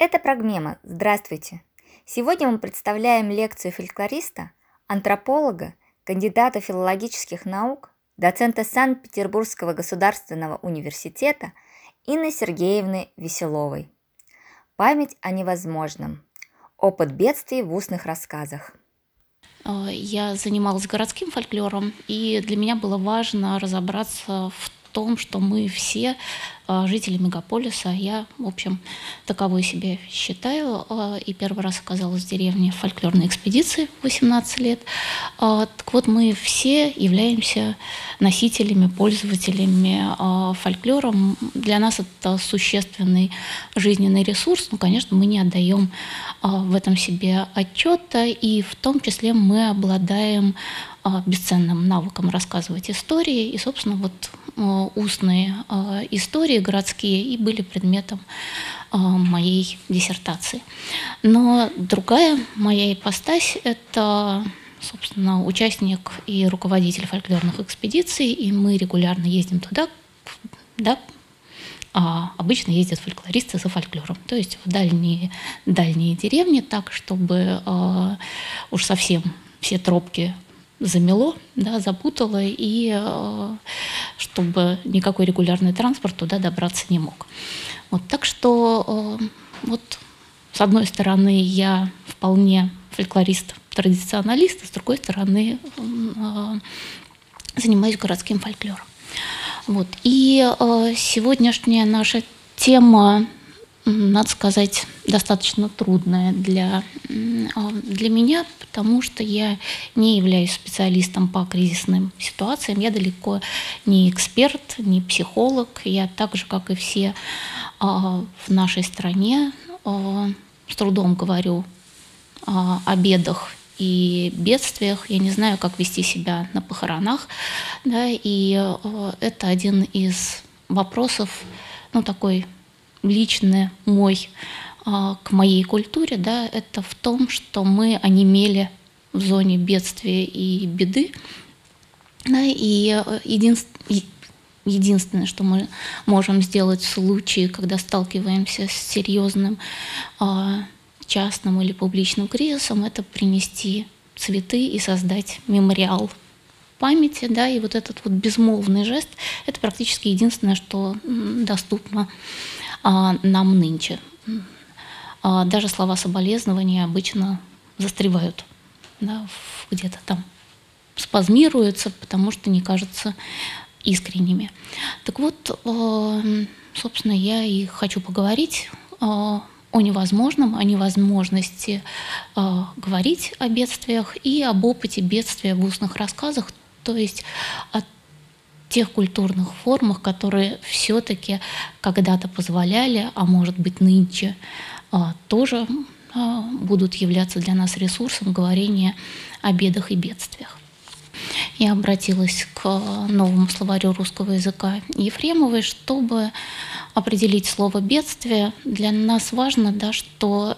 Это Прогмема. Здравствуйте! Сегодня мы представляем лекцию фольклориста, антрополога, кандидата филологических наук, доцента Санкт-Петербургского государственного университета Инны Сергеевны Веселовой. Память о невозможном. Опыт бедствий в устных рассказах. Я занималась городским фольклором, и для меня было важно разобраться в том, что мы все а, жители мегаполиса. Я, в общем, таковой себе считаю. А, и первый раз оказалась в деревне фольклорной экспедиции 18 лет. А, так вот, мы все являемся носителями, пользователями фольклором. Для нас это существенный жизненный ресурс. Ну, конечно, мы не отдаем в этом себе отчета, и в том числе мы обладаем бесценным навыком рассказывать истории. И, собственно, вот устные истории городские и были предметом моей диссертации. Но другая моя ипостась – это собственно, участник и руководитель фольклорных экспедиций, и мы регулярно ездим туда, да, а обычно ездят фольклористы за фольклором, то есть в дальние, дальние деревни, так, чтобы э, уж совсем все тропки замело, да, запутало, и э, чтобы никакой регулярный транспорт туда добраться не мог. Вот, так что э, вот с одной стороны я вполне фольклорист, традиционалист, а с другой стороны э, занимаюсь городским фольклором. Вот. И сегодняшняя наша тема надо сказать, достаточно трудная для, а, для меня, потому что я не являюсь специалистом по кризисным ситуациям. Я далеко не эксперт, не психолог. Я так же, как и все а, в нашей стране, а, с трудом говорю о бедах и бедствиях. Я не знаю, как вести себя на похоронах. Да, и это один из вопросов, ну, такой личный мой а, к моей культуре, да, это в том, что мы онемели в зоне бедствия и беды. Да, и э, единственное, единственное, что мы можем сделать в случае, когда сталкиваемся с серьезным а, частным или публичным кризисом, это принести цветы и создать мемориал памяти, да, и вот этот вот безмолвный жест, это практически единственное, что доступно нам нынче. А, даже слова соболезнования обычно застревают, да, где-то там спазмируются, потому что не кажутся искренними. Так вот, а, собственно, я и хочу поговорить о невозможном, о невозможности говорить о бедствиях и об опыте бедствия в устных рассказах, то есть о тех культурных формах, которые все-таки когда-то позволяли, а может быть нынче а, тоже а, будут являться для нас ресурсом говорения о бедах и бедствиях. Я обратилась к новому словарю русского языка Ефремовой, чтобы определить слово «бедствие». Для нас важно, да, что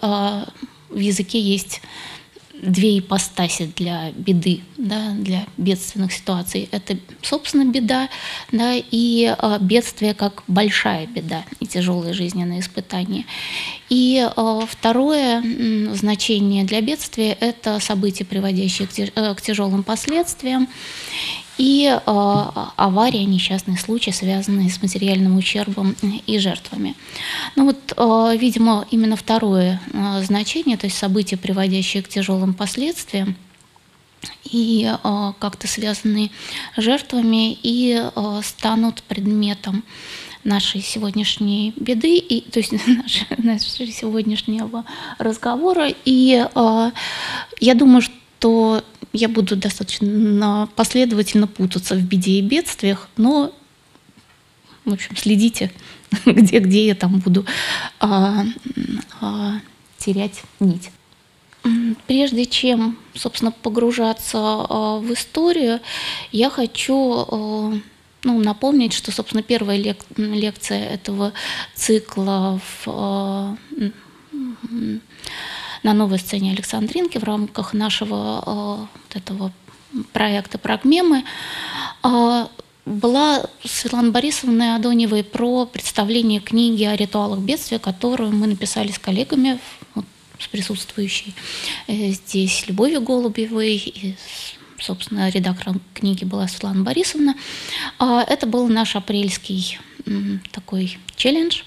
в языке есть две ипостаси для беды, да, для бедственных ситуаций. Это, собственно, беда, да, и э, бедствие как большая беда и тяжелые жизненные испытания. И э, второе значение для бедствия – это события, приводящие к, э, к тяжелым последствиям и э, авария, несчастный случай, связанные с материальным ущербом и жертвами. Ну вот, э, видимо, именно второе э, значение, то есть события, приводящие к тяжелым последствиям, и э, как-то связанные с жертвами, и э, станут предметом нашей сегодняшней беды, и, то есть нашего, нашего сегодняшнего разговора. И э, я думаю, что я буду достаточно последовательно путаться в беде и бедствиях, но, в общем, следите, где, где я там буду а, а, терять нить. Прежде чем, собственно, погружаться а, в историю, я хочу а, ну, напомнить, что, собственно, первая лек лекция этого цикла в а, на новой сцене Александринки в рамках нашего э, вот этого проекта «Прогмемы». А, была Светлана Борисовна Адоневой про представление книги о ритуалах бедствия, которую мы написали с коллегами, вот, с присутствующей э, здесь Любовью Голубевой, и, собственно, редактором книги была Светлана Борисовна. А это был наш апрельский такой челлендж,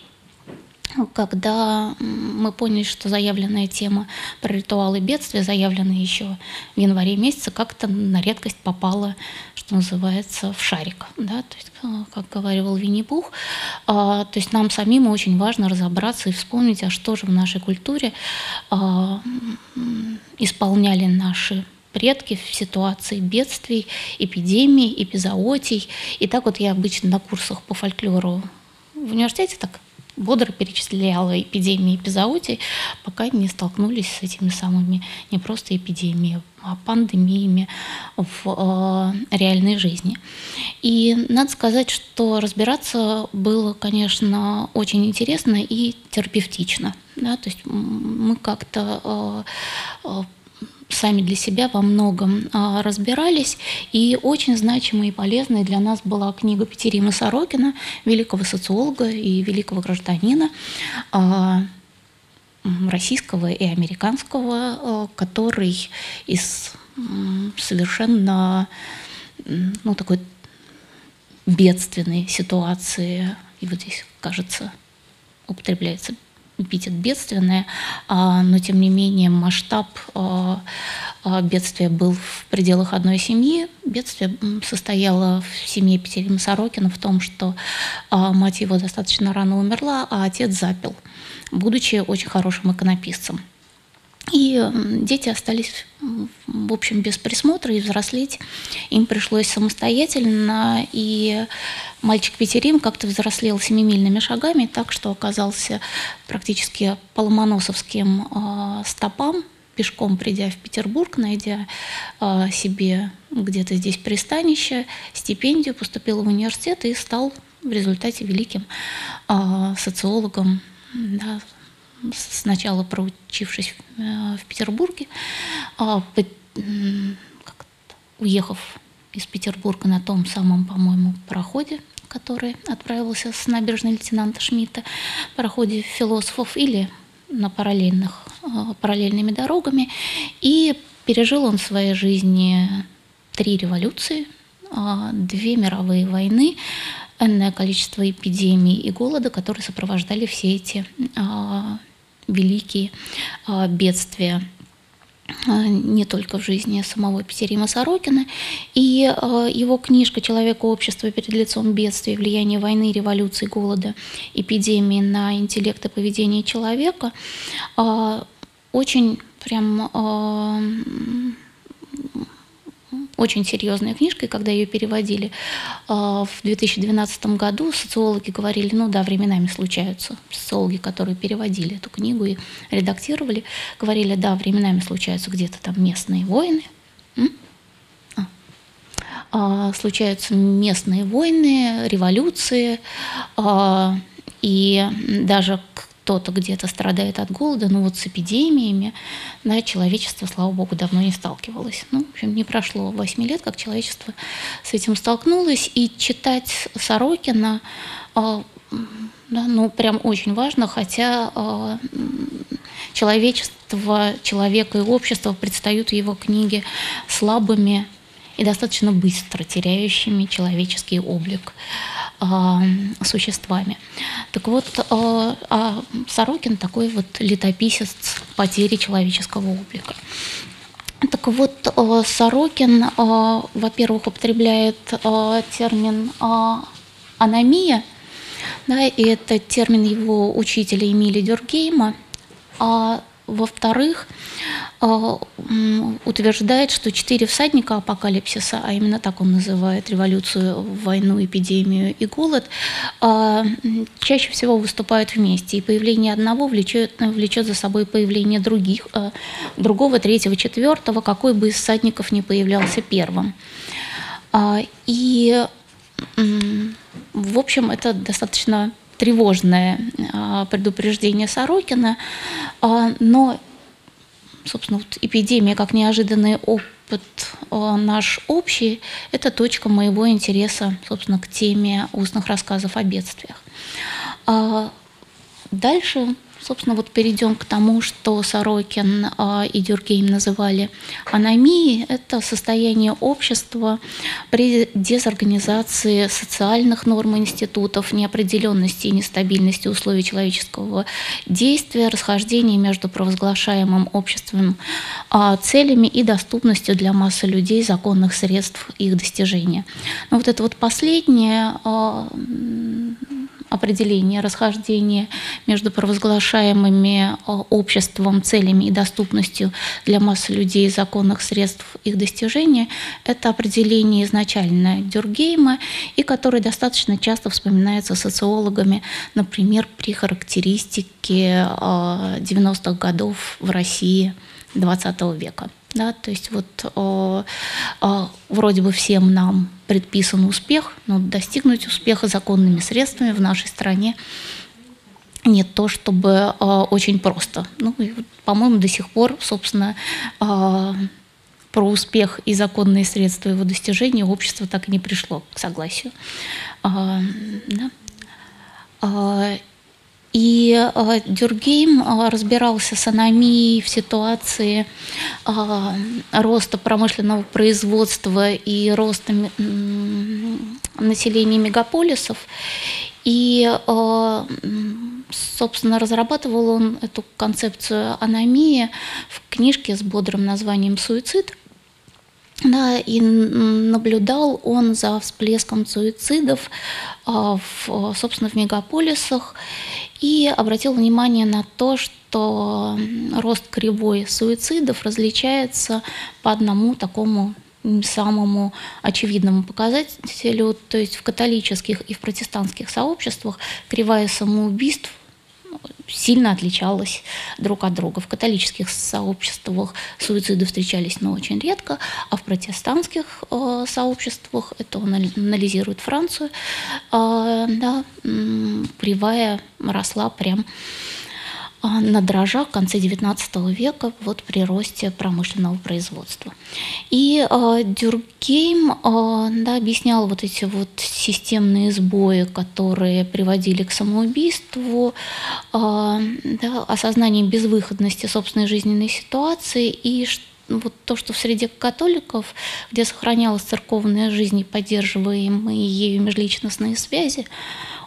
когда мы поняли, что заявленная тема про ритуалы бедствия, заявленная еще в январе месяце, как-то на редкость попала, что называется, в шарик. Да? То есть, э, как говорил Винни-Пух, а, то есть нам самим очень важно разобраться и вспомнить, а что же в нашей культуре а, исполняли наши предки в ситуации бедствий, эпидемий, эпизоотий. И так вот я обычно на курсах по фольклору в университете так бодро перечисляла эпидемии эпизоотий, пока не столкнулись с этими самыми не просто эпидемиями, а пандемиями в э, реальной жизни. И надо сказать, что разбираться было, конечно, очень интересно и терапевтично. Да? То есть мы как-то э, э, сами для себя во многом а, разбирались. И очень значимой и полезной для нас была книга Петерима Сорокина, великого социолога и великого гражданина а, российского и американского, а, который из совершенно ну, такой бедственной ситуации, и вот здесь, кажется, употребляется эпитет бедственное, а, но тем не менее масштаб а, а, бедствия был в пределах одной семьи. Бедствие состояло в семье Петерима Сорокина в том, что мать его достаточно рано умерла, а отец запил, будучи очень хорошим иконописцем. И дети остались, в общем, без присмотра, и взрослеть им пришлось самостоятельно. И мальчик Петерим как-то взрослел семимильными шагами, так что оказался практически по ломоносовским э, стопам, пешком придя в Петербург, найдя э, себе где-то здесь пристанище, стипендию, поступил в университет и стал в результате великим э, социологом, да, сначала проучившись э, в Петербурге, а уехав из Петербурга на том самом, по-моему, пароходе, который отправился с набережной лейтенанта Шмидта, пароходе философов или на параллельных, э, параллельными дорогами. И пережил он в своей жизни три революции, а, две мировые войны, энное количество эпидемий и голода, которые сопровождали все эти а, великие а, бедствия а, не только в жизни самого Петерима Сорокина. И а, его книжка «Человек общества перед лицом бедствия. Влияние войны, революции, голода, эпидемии на интеллект и поведение человека» очень прям очень серьезная книжка, и когда ее переводили а, в 2012 году, социологи говорили, ну да, временами случаются. Социологи, которые переводили эту книгу и редактировали, говорили, да, временами случаются где-то там местные войны, а. А, случаются местные войны, революции, и даже кто-то где-то страдает от голода, но вот с эпидемиями да, человечество, слава богу, давно не сталкивалось. Ну, в общем, не прошло 8 лет, как человечество с этим столкнулось, и читать Сорокина э, да, ну, прям очень важно, хотя э, человечество, человека и общество предстают в его книге слабыми и достаточно быстро теряющими человеческий облик существами. Так вот, э, а Сорокин такой вот летописец потери человеческого облика. Так вот, э, Сорокин, э, во-первых, употребляет термин аномия, да, и это термин его учителя Эмили Дюргейма, а во-вторых, а, утверждает, что четыре всадника апокалипсиса, а именно так он называет революцию, войну, эпидемию и голод, а, чаще всего выступают вместе. И появление одного влечет, влечет за собой появление других, другого, третьего, четвертого, какой бы из всадников не появлялся первым. И, в общем, это достаточно тревожное предупреждение Сорокина, но собственно, вот эпидемия как неожиданный опыт наш общий, это точка моего интереса, собственно, к теме устных рассказов о бедствиях. А дальше Собственно, вот перейдем к тому, что Сорокин а, и Дюргейм называли аномией. Это состояние общества при дезорганизации социальных норм институтов, неопределенности и нестабильности условий человеческого действия, расхождения между провозглашаемым обществом а, целями и доступностью для массы людей законных средств их достижения. Но вот это вот последнее определение расхождения между провозглашаемыми э, обществом целями и доступностью для массы людей законных средств их достижения. Это определение изначально Дюргейма, и которое достаточно часто вспоминается социологами, например, при характеристике 90-х э, годов в России XX века. Да, то есть вот о, о, вроде бы всем нам предписан успех, но достигнуть успеха законными средствами в нашей стране не то чтобы о, очень просто. Ну, по-моему, до сих пор, собственно, о, про успех и законные средства его достижения общество так и не пришло к согласию. А, да. И э, Дюргейм э, разбирался с аномией в ситуации э, роста промышленного производства и роста населения мегаполисов. И, собственно, разрабатывал он эту концепцию аномии в книжке с бодрым названием «Суицид», да, и наблюдал он за всплеском суицидов, в, собственно, в мегаполисах и обратил внимание на то, что рост кривой суицидов различается по одному такому самому очевидному показателю, то есть в католических и в протестантских сообществах кривая самоубийств сильно отличалась друг от друга. В католических сообществах суициды встречались, но очень редко, а в протестантских э, сообществах, это он анализирует Францию, э, да, кривая росла прям на дрожжах в конце XIX века вот при росте промышленного производства. И э, Дюркгейм э, да, объяснял вот эти вот системные сбои, которые приводили к самоубийству, да, осознание безвыходности собственной жизненной ситуации и вот то, что в среде католиков, где сохранялась церковная жизнь и поддерживаемые ею межличностные связи,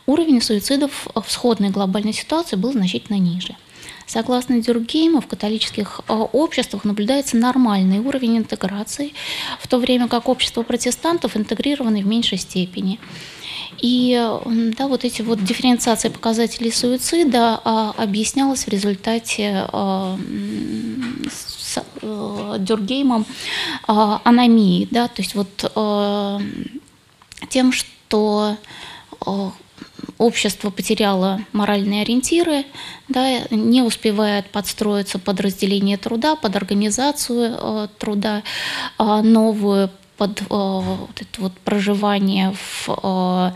уровень суицидов в сходной глобальной ситуации был значительно ниже. Согласно Дюргейму, в католических э, обществах наблюдается нормальный уровень интеграции, в то время как общество протестантов интегрированы в меньшей степени. И да, вот эти вот дифференциации показателей суицида а, объяснялась в результате а, с, а, Дюргеймом а, аномии, да, то есть вот а, тем, что а, общество потеряло моральные ориентиры, да, не успевает подстроиться под разделение труда, под организацию э, труда, э, новую под э, вот это вот проживание в э,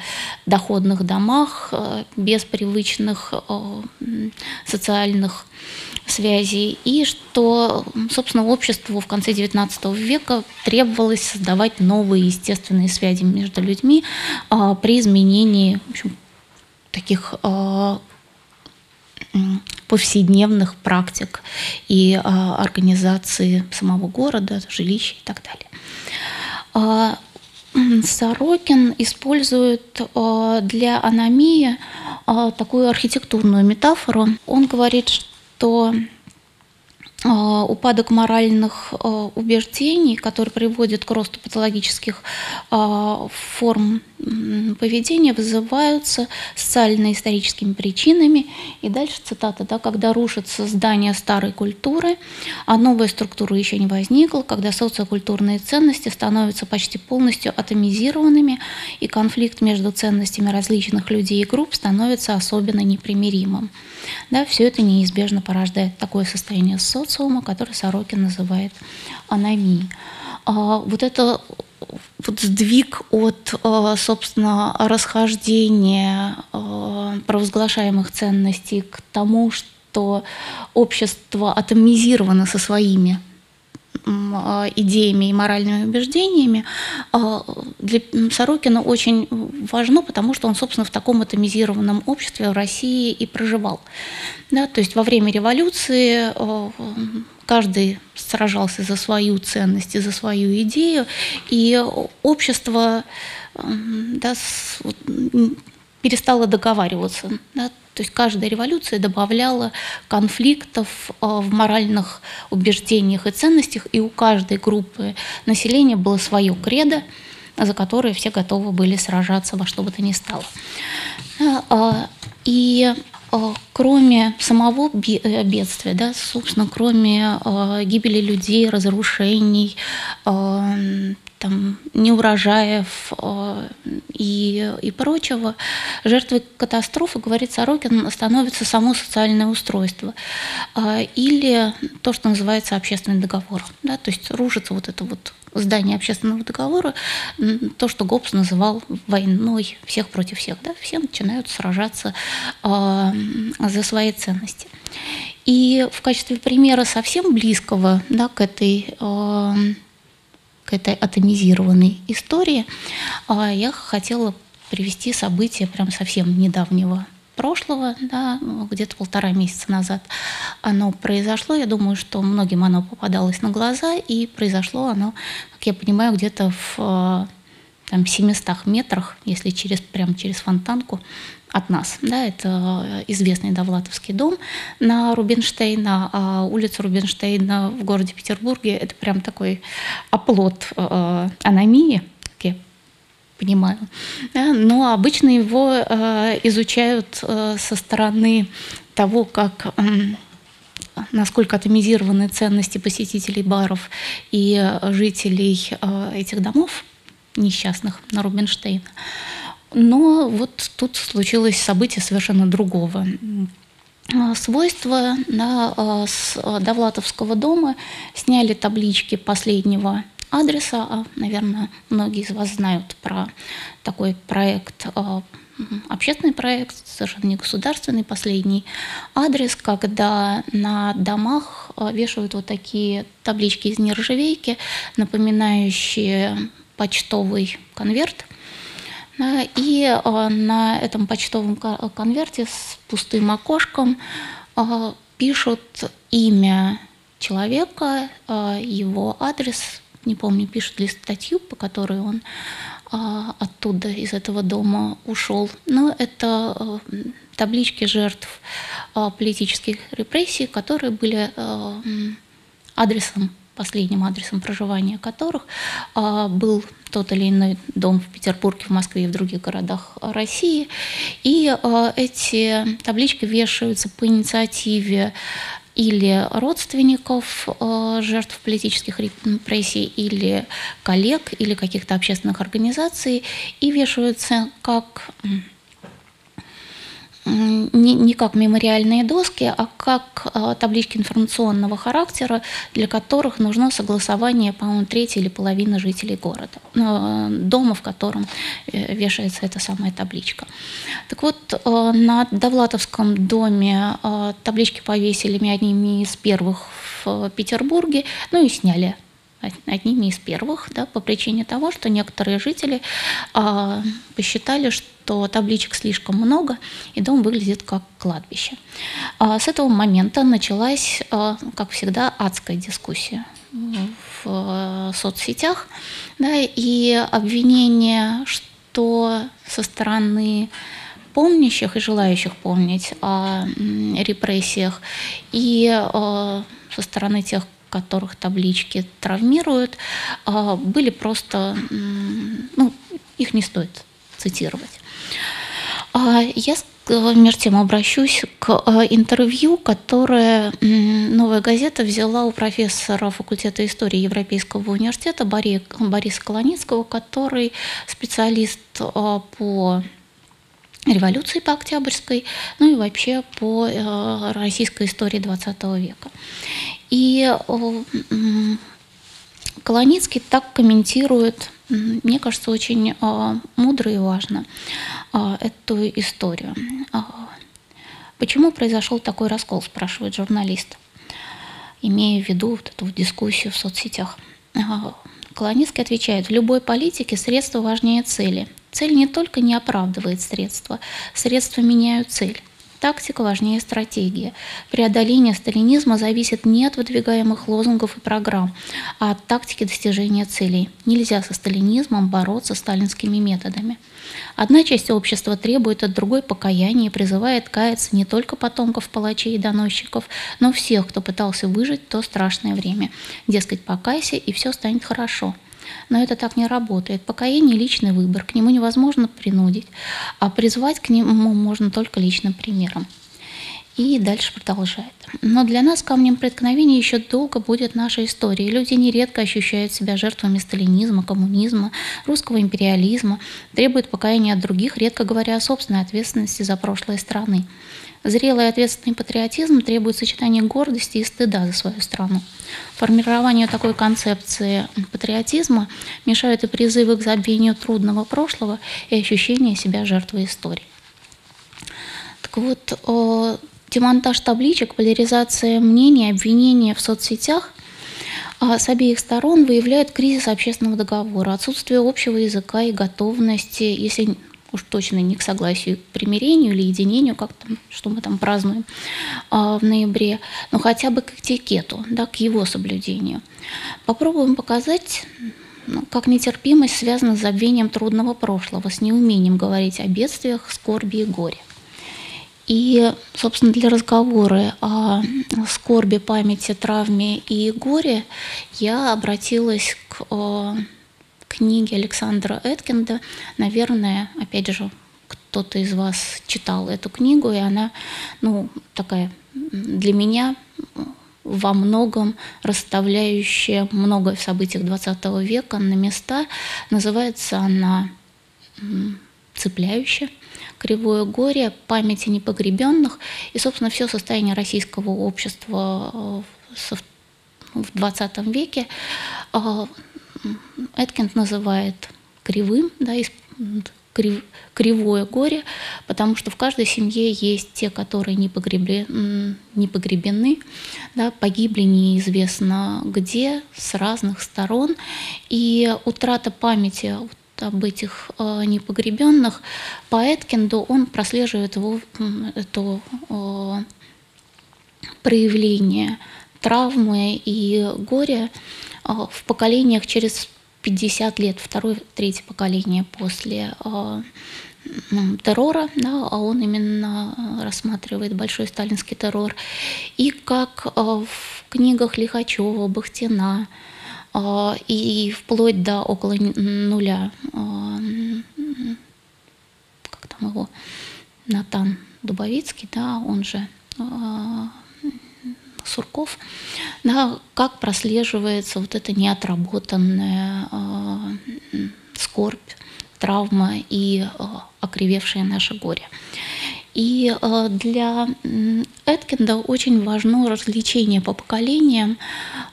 доходных домах э, без привычных э, социальных связей, и что, собственно, обществу в конце XIX века требовалось создавать новые естественные связи между людьми э, при изменении в общем, таких э, повседневных практик и э, организации самого города, жилища и так далее. А, Сорокин использует для аномии такую архитектурную метафору. Он говорит, что упадок моральных а, убеждений, который приводит к росту патологических а, форм поведения, вызываются социально-историческими причинами. И дальше цитата, да, когда рушится здание старой культуры, а новая структура еще не возникла, когда социокультурные ценности становятся почти полностью атомизированными, и конфликт между ценностями различных людей и групп становится особенно непримиримым. Да, все это неизбежно порождает такое состояние социума, которое Сорокин называет аномией. А, вот это вот сдвиг от, а, собственно, расхождения а, провозглашаемых ценностей к тому, что общество атомизировано со своими идеями и моральными убеждениями, а, для Сорокина очень важно, потому что он, собственно, в таком атомизированном обществе в России и проживал. Да, то есть во время революции а, каждый сражался за свою ценность и за свою идею, и общество да, перестало договариваться. Да, то есть каждая революция добавляла конфликтов а, в моральных убеждениях и ценностях, и у каждой группы населения было свое кредо, за которое все готовы были сражаться во что бы то ни стало. А, и а, кроме самого э, бедствия, да, собственно, кроме гибели людей, разрушений, там, неурожаев э, и, и прочего, жертвой катастрофы, говорит Сорокин, становится само социальное устройство э, или то, что называется общественный договор. Да, то есть рушится вот это вот здание общественного договора, то, что Гоббс называл войной всех против всех. Да? Все начинают сражаться э, за свои ценности. И в качестве примера совсем близкого да, к этой э, к этой атомизированной истории, а я хотела привести события прям совсем недавнего прошлого, да, где-то полтора месяца назад оно произошло. Я думаю, что многим оно попадалось на глаза, и произошло оно, как я понимаю, где-то в там, 700 метрах, если через, прямо через фонтанку от нас. Да, это известный Довлатовский дом на Рубинштейна, а улица Рубинштейна в городе Петербурге – это прям такой оплот э, аномии, как я понимаю. Да, но обычно его э, изучают э, со стороны того, как насколько атомизированы ценности посетителей баров и жителей э, этих домов несчастных на Рубинштейна. Но вот тут случилось событие совершенно другого свойства на, а, с Довлатовского дома сняли таблички последнего адреса. А, наверное, многие из вас знают про такой проект, общественный проект, совершенно не государственный, последний адрес, когда на домах вешают вот такие таблички из нержавейки, напоминающие почтовый конверт – и а, на этом почтовом конверте с пустым окошком а, пишут имя человека, а, его адрес, не помню, пишут ли статью, по которой он оттуда, из этого дома ушел. Но это таблички жертв политических репрессий, которые были адресом последним адресом проживания которых а, был тот или иной дом в Петербурге, в Москве и в других городах России. И а, эти таблички вешаются по инициативе или родственников а, жертв политических репрессий, или коллег, или каких-то общественных организаций, и вешаются как не, не как мемориальные доски, а как а, таблички информационного характера, для которых нужно согласование, по-моему, трети или половины жителей города, э, дома, в котором э, вешается эта самая табличка. Так вот, э, на Довлатовском доме таблички повесили одними из первых в Петербурге, ну и сняли одними из первых, да, по причине того, что некоторые жители а, посчитали, что табличек слишком много, и дом выглядит как кладбище. А, с этого момента началась, а, как всегда, адская дискуссия в а, соцсетях, да, и обвинение, что со стороны помнящих и желающих помнить о репрессиях, и э, со стороны тех, которых таблички травмируют, а, были просто, ну, их не стоит цитировать. А, я между тем обращусь к а, интервью, которое «Новая газета» взяла у профессора факультета истории Европейского университета Бориса Колоницкого, который специалист по революции по Октябрьской, ну и вообще по э, российской истории XX века. И Колоницкий так комментирует, мне кажется, очень э, мудро и важно э, эту историю. Почему произошел такой раскол, спрашивает журналист, имея в виду вот эту дискуссию в соцсетях. Колонистский отвечает, в любой политике средства важнее цели. Цель не только не оправдывает средства, средства меняют цель. Тактика важнее стратегии. Преодоление сталинизма зависит не от выдвигаемых лозунгов и программ, а от тактики достижения целей. Нельзя со сталинизмом бороться сталинскими методами. Одна часть общества требует от другой покаяния и призывает каяться не только потомков палачей и доносчиков, но всех, кто пытался выжить в то страшное время. Дескать, покайся, и все станет хорошо – но это так не работает. Покаяние – личный выбор, к нему невозможно принудить, а призвать к нему можно только личным примером. И дальше продолжает. Но для нас камнем преткновения еще долго будет наша история. Люди нередко ощущают себя жертвами сталинизма, коммунизма, русского империализма, требуют покаяния от других, редко говоря о собственной ответственности за прошлое страны. Зрелый и ответственный патриотизм требует сочетания гордости и стыда за свою страну. Формированию такой концепции патриотизма мешают и призывы к забвению трудного прошлого и ощущение себя жертвой истории. Так вот, демонтаж табличек, поляризация мнений, обвинения в соцсетях а, с обеих сторон выявляет кризис общественного договора, отсутствие общего языка и готовности, если уж точно не к согласию, к примирению или единению, как там, что мы там празднуем а, в ноябре, но хотя бы к этикету, да, к его соблюдению. Попробуем показать, ну, как нетерпимость связана с забвением трудного прошлого, с неумением говорить о бедствиях, скорби и горе. И, собственно, для разговора о скорби, памяти, травме и горе я обратилась к книги Александра Эткинда. Наверное, опять же, кто-то из вас читал эту книгу, и она, ну, такая для меня во многом расставляющая много в событиях XX века на места. Называется она «Цепляющая. Кривое горе. Памяти непогребенных». И, собственно, все состояние российского общества э, в XX веке э, Эткинд называет кривым, да, крив, кривое горе, потому что в каждой семье есть те, которые не, погребли, не погребены, да, погибли неизвестно где, с разных сторон. И утрата памяти об этих э, непогребенных по Эткинду он прослеживает его, это э, проявление травмы и горя в поколениях через 50 лет, второе, третье поколение после а, террора, да, а он именно а, рассматривает большой сталинский террор, и как в книгах Лихачева, Бахтина, и вплоть до около нуля, как там его, Натан Дубовицкий, да, он же Сурков, да, как прослеживается вот эта неотработанная э, скорбь, травма и э, окривевшее наше горе. И э, для Эткинда очень важно развлечение по поколениям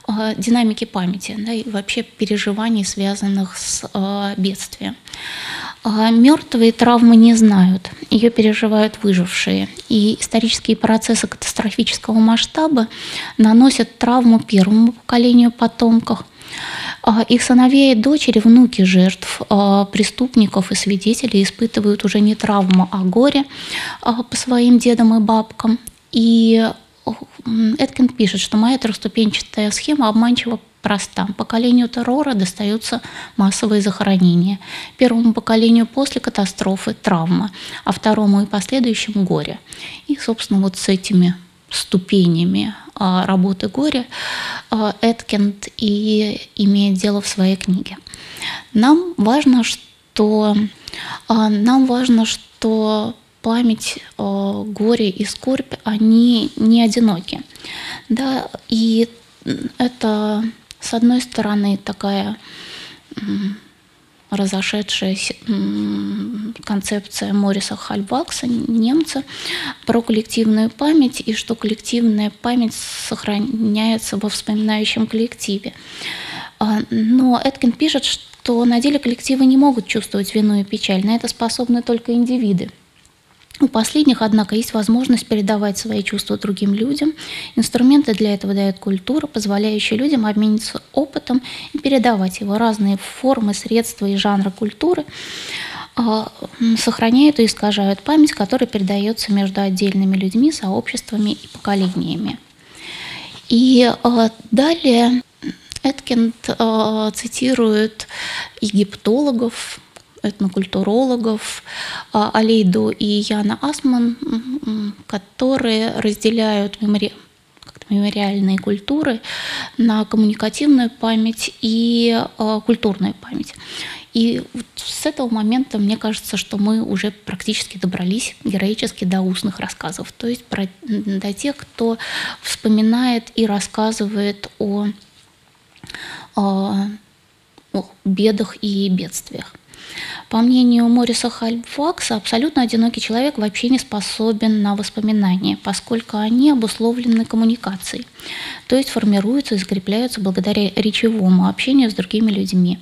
э, динамики памяти да, и вообще переживаний, связанных с э, бедствием. Мертвые травмы не знают, ее переживают выжившие. И исторические процессы катастрофического масштаба наносят травму первому поколению потомков. А их сыновья и дочери, внуки жертв, а, преступников и свидетелей испытывают уже не травму, а горе по своим дедам и бабкам. И Эткин пишет, что моя трехступенчатая схема обманчиво проста. Поколению террора достаются массовые захоронения. Первому поколению после катастрофы – травма, а второму и последующему – горе. И, собственно, вот с этими ступенями а, работы горя а, Эткинд и имеет дело в своей книге. Нам важно, что а, нам важно, что память, горе и скорбь, они не одиноки. Да, и это с одной стороны, такая разошедшаяся концепция Мориса Хальбакса, немца, про коллективную память и что коллективная память сохраняется во вспоминающем коллективе. А, но Эткин пишет, что на деле коллективы не могут чувствовать вину и печаль, на это способны только индивиды. У последних, однако, есть возможность передавать свои чувства другим людям. Инструменты для этого дает культура, позволяющая людям обмениться опытом и передавать его. Разные формы, средства и жанры культуры а, сохраняют и искажают память, которая передается между отдельными людьми, сообществами и поколениями. И а, далее Эткинд цитирует египтологов, этнокультурологов а, Алейду и Яна Асман, которые разделяют мемори... мемориальные культуры на коммуникативную память и а, культурную память. И вот с этого момента мне кажется, что мы уже практически добрались героически до устных рассказов, то есть про, до тех, кто вспоминает и рассказывает о, о, о бедах и бедствиях. По мнению Мориса Хальфакса, абсолютно одинокий человек вообще не способен на воспоминания, поскольку они обусловлены коммуникацией, то есть формируются и закрепляются благодаря речевому общению с другими людьми.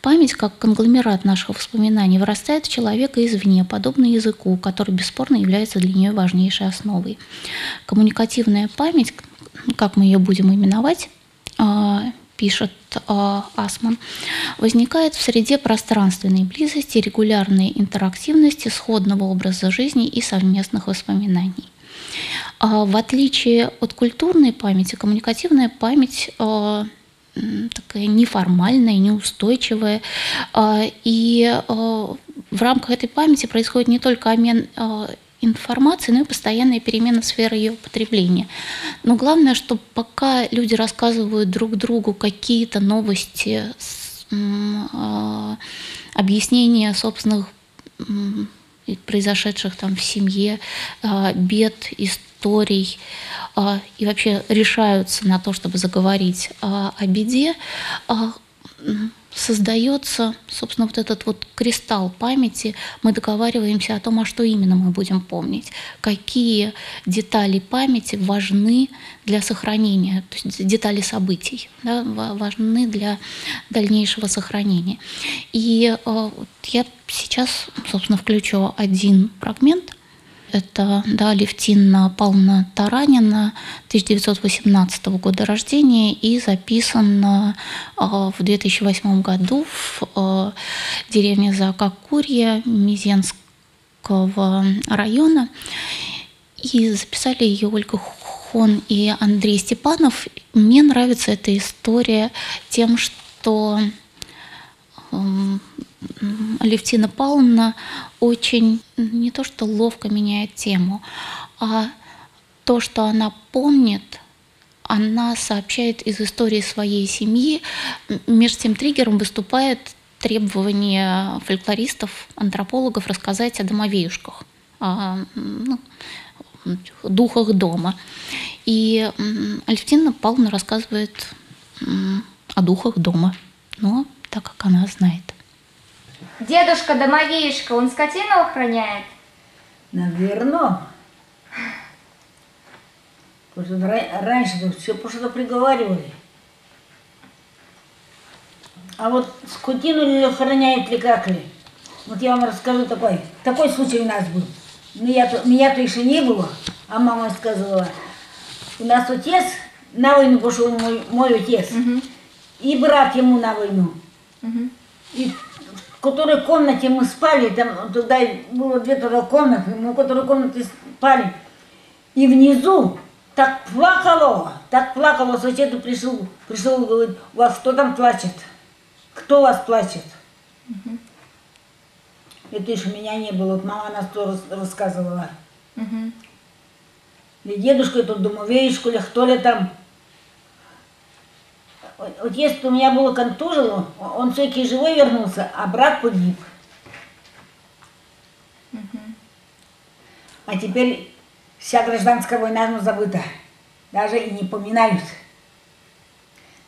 Память, как конгломерат наших воспоминаний, вырастает в человека извне, подобно языку, который бесспорно является для нее важнейшей основой. Коммуникативная память, как мы ее будем именовать, а, пишет э, Асман, возникает в среде пространственной близости, регулярной интерактивности, сходного образа жизни и совместных воспоминаний. А в отличие от культурной памяти, коммуникативная память э, такая неформальная, неустойчивая. Э, и э, в рамках этой памяти происходит не только обмен э, информации, но и постоянная перемена сферы ее потребления. Но главное, что пока люди рассказывают друг другу какие-то новости, а, объяснения собственных произошедших там в семье а, бед, историй, а, и вообще решаются на то, чтобы заговорить о беде, создается, собственно, вот этот вот кристалл памяти, мы договариваемся о том, а что именно мы будем помнить, какие детали памяти важны для сохранения, то есть детали событий, да, важны для дальнейшего сохранения. И э, я сейчас, собственно, включу один фрагмент это да, Левтина Павловна Таранина, 1918 года рождения и записан в 2008 году в э, деревне Закакурье Мизенского района. И записали ее Ольга Хон и Андрей Степанов. Мне нравится эта история тем, что Алевтина Павловна очень не то что ловко меняет тему, а то, что она помнит, она сообщает из истории своей семьи. Между тем триггером выступает требование фольклористов, антропологов рассказать о домовеюшках, о ну, духах дома. И Алевтина Павловна рассказывает о духах дома, но так как она знает. Дедушка домовеюшка, он скотину охраняет? Наверное. Потому что раньше все просто приговаривали. А вот скотину ли охраняет ли как ли? Вот я вам расскажу такой. Такой случай у нас был. Меня-то, меня-то еще не было, а мама сказала, у нас отец на войну пошел, мой, мой отец, угу. и брат ему на войну. Угу. И которой комнате мы спали, там туда было две туда комнаты, мы в которой комнате спали. И внизу так плакало, так плакало, сосед пришел, пришел и говорит, у вас кто там плачет? Кто вас плачет? Угу. Это еще меня не было, вот мама нас то рассказывала. Угу. И дедушка тут домовеюшку, или кто ли там. Вот если у меня было контужено, он все-таки живой вернулся, а брат погиб. Угу. А теперь вся гражданская война ну, забыта. Даже и не поминают.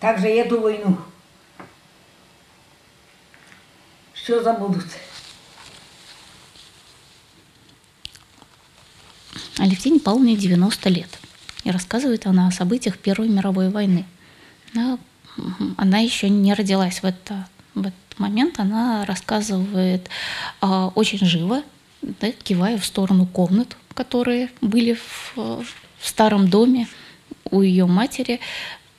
Также и эту войну. Все забудут. Алевтине Павловне 90 лет. И рассказывает она о событиях Первой мировой войны. Она она еще не родилась в, это, в этот момент. Она рассказывает э, очень живо, да, кивая в сторону комнат, которые были в, в старом доме у ее матери,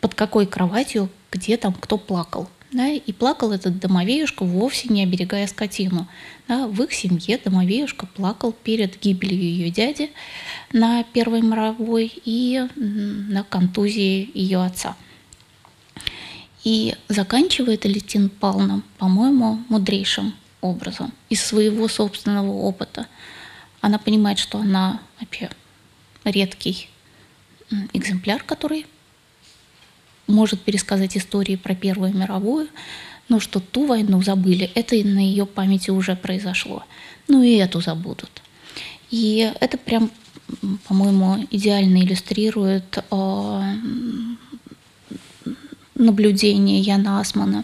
под какой кроватью, где там кто плакал. Да, и плакал этот домовеюшка, вовсе не оберегая скотину. Да, в их семье домовеюшка плакал перед гибелью ее дяди на Первой мировой и на контузии ее отца. И заканчивает Алевтина Павловна, по-моему, мудрейшим образом, из своего собственного опыта. Она понимает, что она вообще редкий экземпляр, который может пересказать истории про Первую мировую, но что ту войну забыли, это на ее памяти уже произошло. Ну и эту забудут. И это прям, по-моему, идеально иллюстрирует э, наблюдения Яна Асмана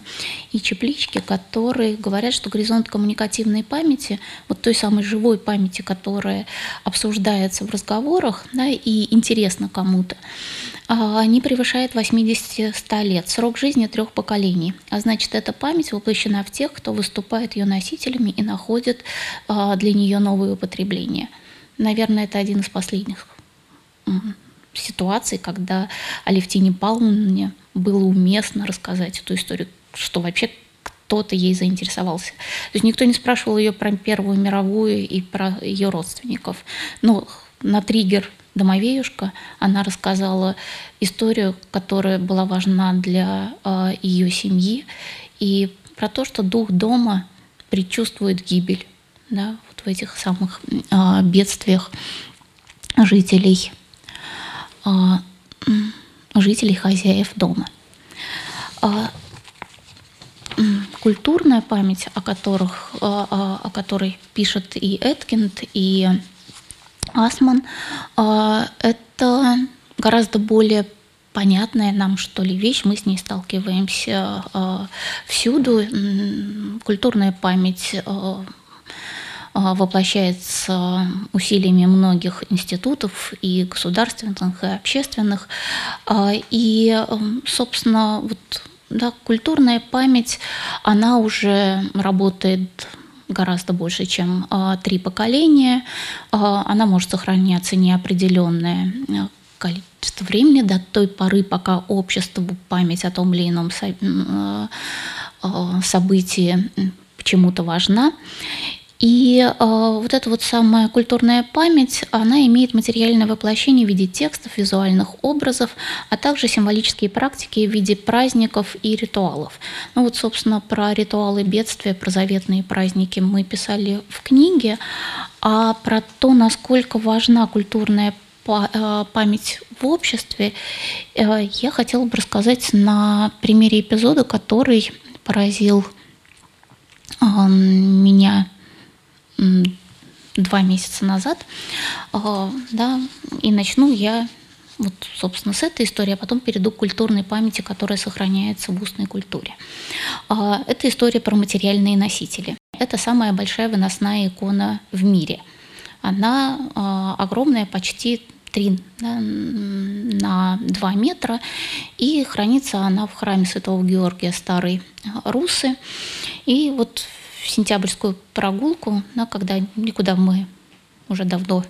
и Чеплички, которые говорят, что горизонт коммуникативной памяти, вот той самой живой памяти, которая обсуждается в разговорах да, и интересна кому-то, не превышает 80-100 лет, срок жизни трех поколений. А значит, эта память воплощена в тех, кто выступает ее носителями и находит а, для нее новые употребления. Наверное, это один из последних ситуаций, когда Алевтине Павловне было уместно рассказать эту историю, что вообще кто-то ей заинтересовался. То есть никто не спрашивал ее про Первую мировую и про ее родственников. Но на триггер домовеюшка она рассказала историю, которая была важна для э, ее семьи, и про то, что дух дома предчувствует гибель да, вот в этих самых э, бедствиях жителей жителей хозяев дома. А, культурная память, о, которых, а, а, о которой пишет и Эткинд, и Асман, это гораздо более понятная нам, что ли, вещь, мы с ней сталкиваемся всюду. Культурная память а, воплощается усилиями многих институтов и государственных, и общественных. А, и, эм, собственно, вот, да, культурная память, она уже работает гораздо больше, чем а, три поколения. Она может сохраняться неопределенное э, количество времени до той поры, пока обществу память о том или ином э, э, событии почему-то важна. И э, вот эта вот самая культурная память, она имеет материальное воплощение в виде текстов, визуальных образов, а также символические практики в виде праздников и ритуалов. Ну вот, собственно, про ритуалы бедствия, про заветные праздники мы писали в книге, а про то, насколько важна культурная э, память в обществе, э, я хотела бы рассказать на примере эпизода, который поразил меня два месяца назад, а, да, и начну я вот, собственно, с этой истории, а потом перейду к культурной памяти, которая сохраняется в устной культуре. А, это история про материальные носители. Это самая большая выносная икона в мире. Она а, огромная, почти 3 да, на 2 метра, и хранится она в храме Святого Георгия Старой Русы. И вот сентябрьскую прогулку, да, когда никуда мы уже давно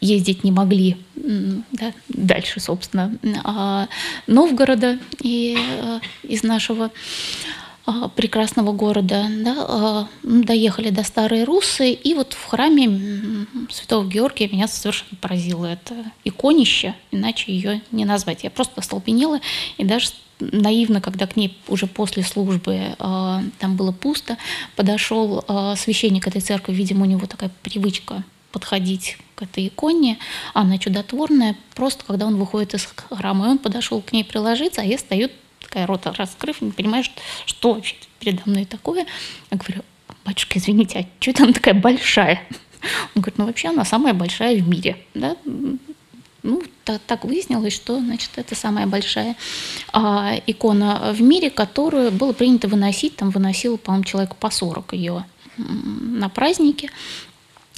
ездить не могли да, дальше, собственно, а Новгорода и э, из нашего а, прекрасного города, да, а, доехали до Старой Русы, и вот в храме Святого Георгия меня совершенно поразило это иконище, иначе ее не назвать. Я просто остолбенела и даже наивно, когда к ней уже после службы э, там было пусто, подошел э, священник этой церкви, видимо, у него такая привычка подходить к этой иконе, она чудотворная, просто когда он выходит из храма, и он подошел к ней приложиться, а я стою такая рота раскрыв, не понимаю, что, вообще передо мной такое. Я говорю, батюшка, извините, а что она такая большая? Он говорит, ну вообще она самая большая в мире. Да? Ну, так, так выяснилось, что значит, это самая большая а, икона в мире, которую было принято выносить, там выносил, по-моему, человек по 40 ее на празднике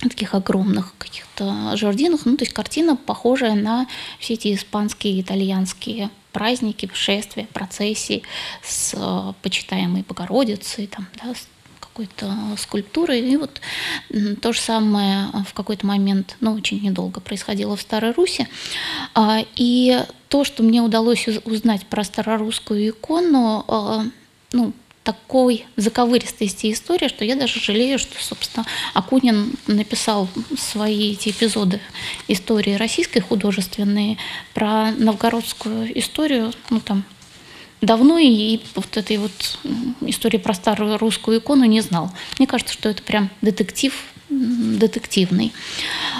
таких огромных каких-то жардинах. Ну, то есть картина похожая на все эти испанские, итальянские праздники, шествия, процессии с э, почитаемой Богородицей, там, да, с какой-то скульптуры. И вот то же самое в какой-то момент, ну, очень недолго происходило в Старой Руси. А, и то, что мне удалось узнать про старорусскую икону, а, ну, такой заковыристости истории, что я даже жалею, что, собственно, Акунин написал свои эти эпизоды истории российской художественной про новгородскую историю, ну там давно и вот этой вот истории про старую русскую икону не знал. Мне кажется, что это прям детектив детективный.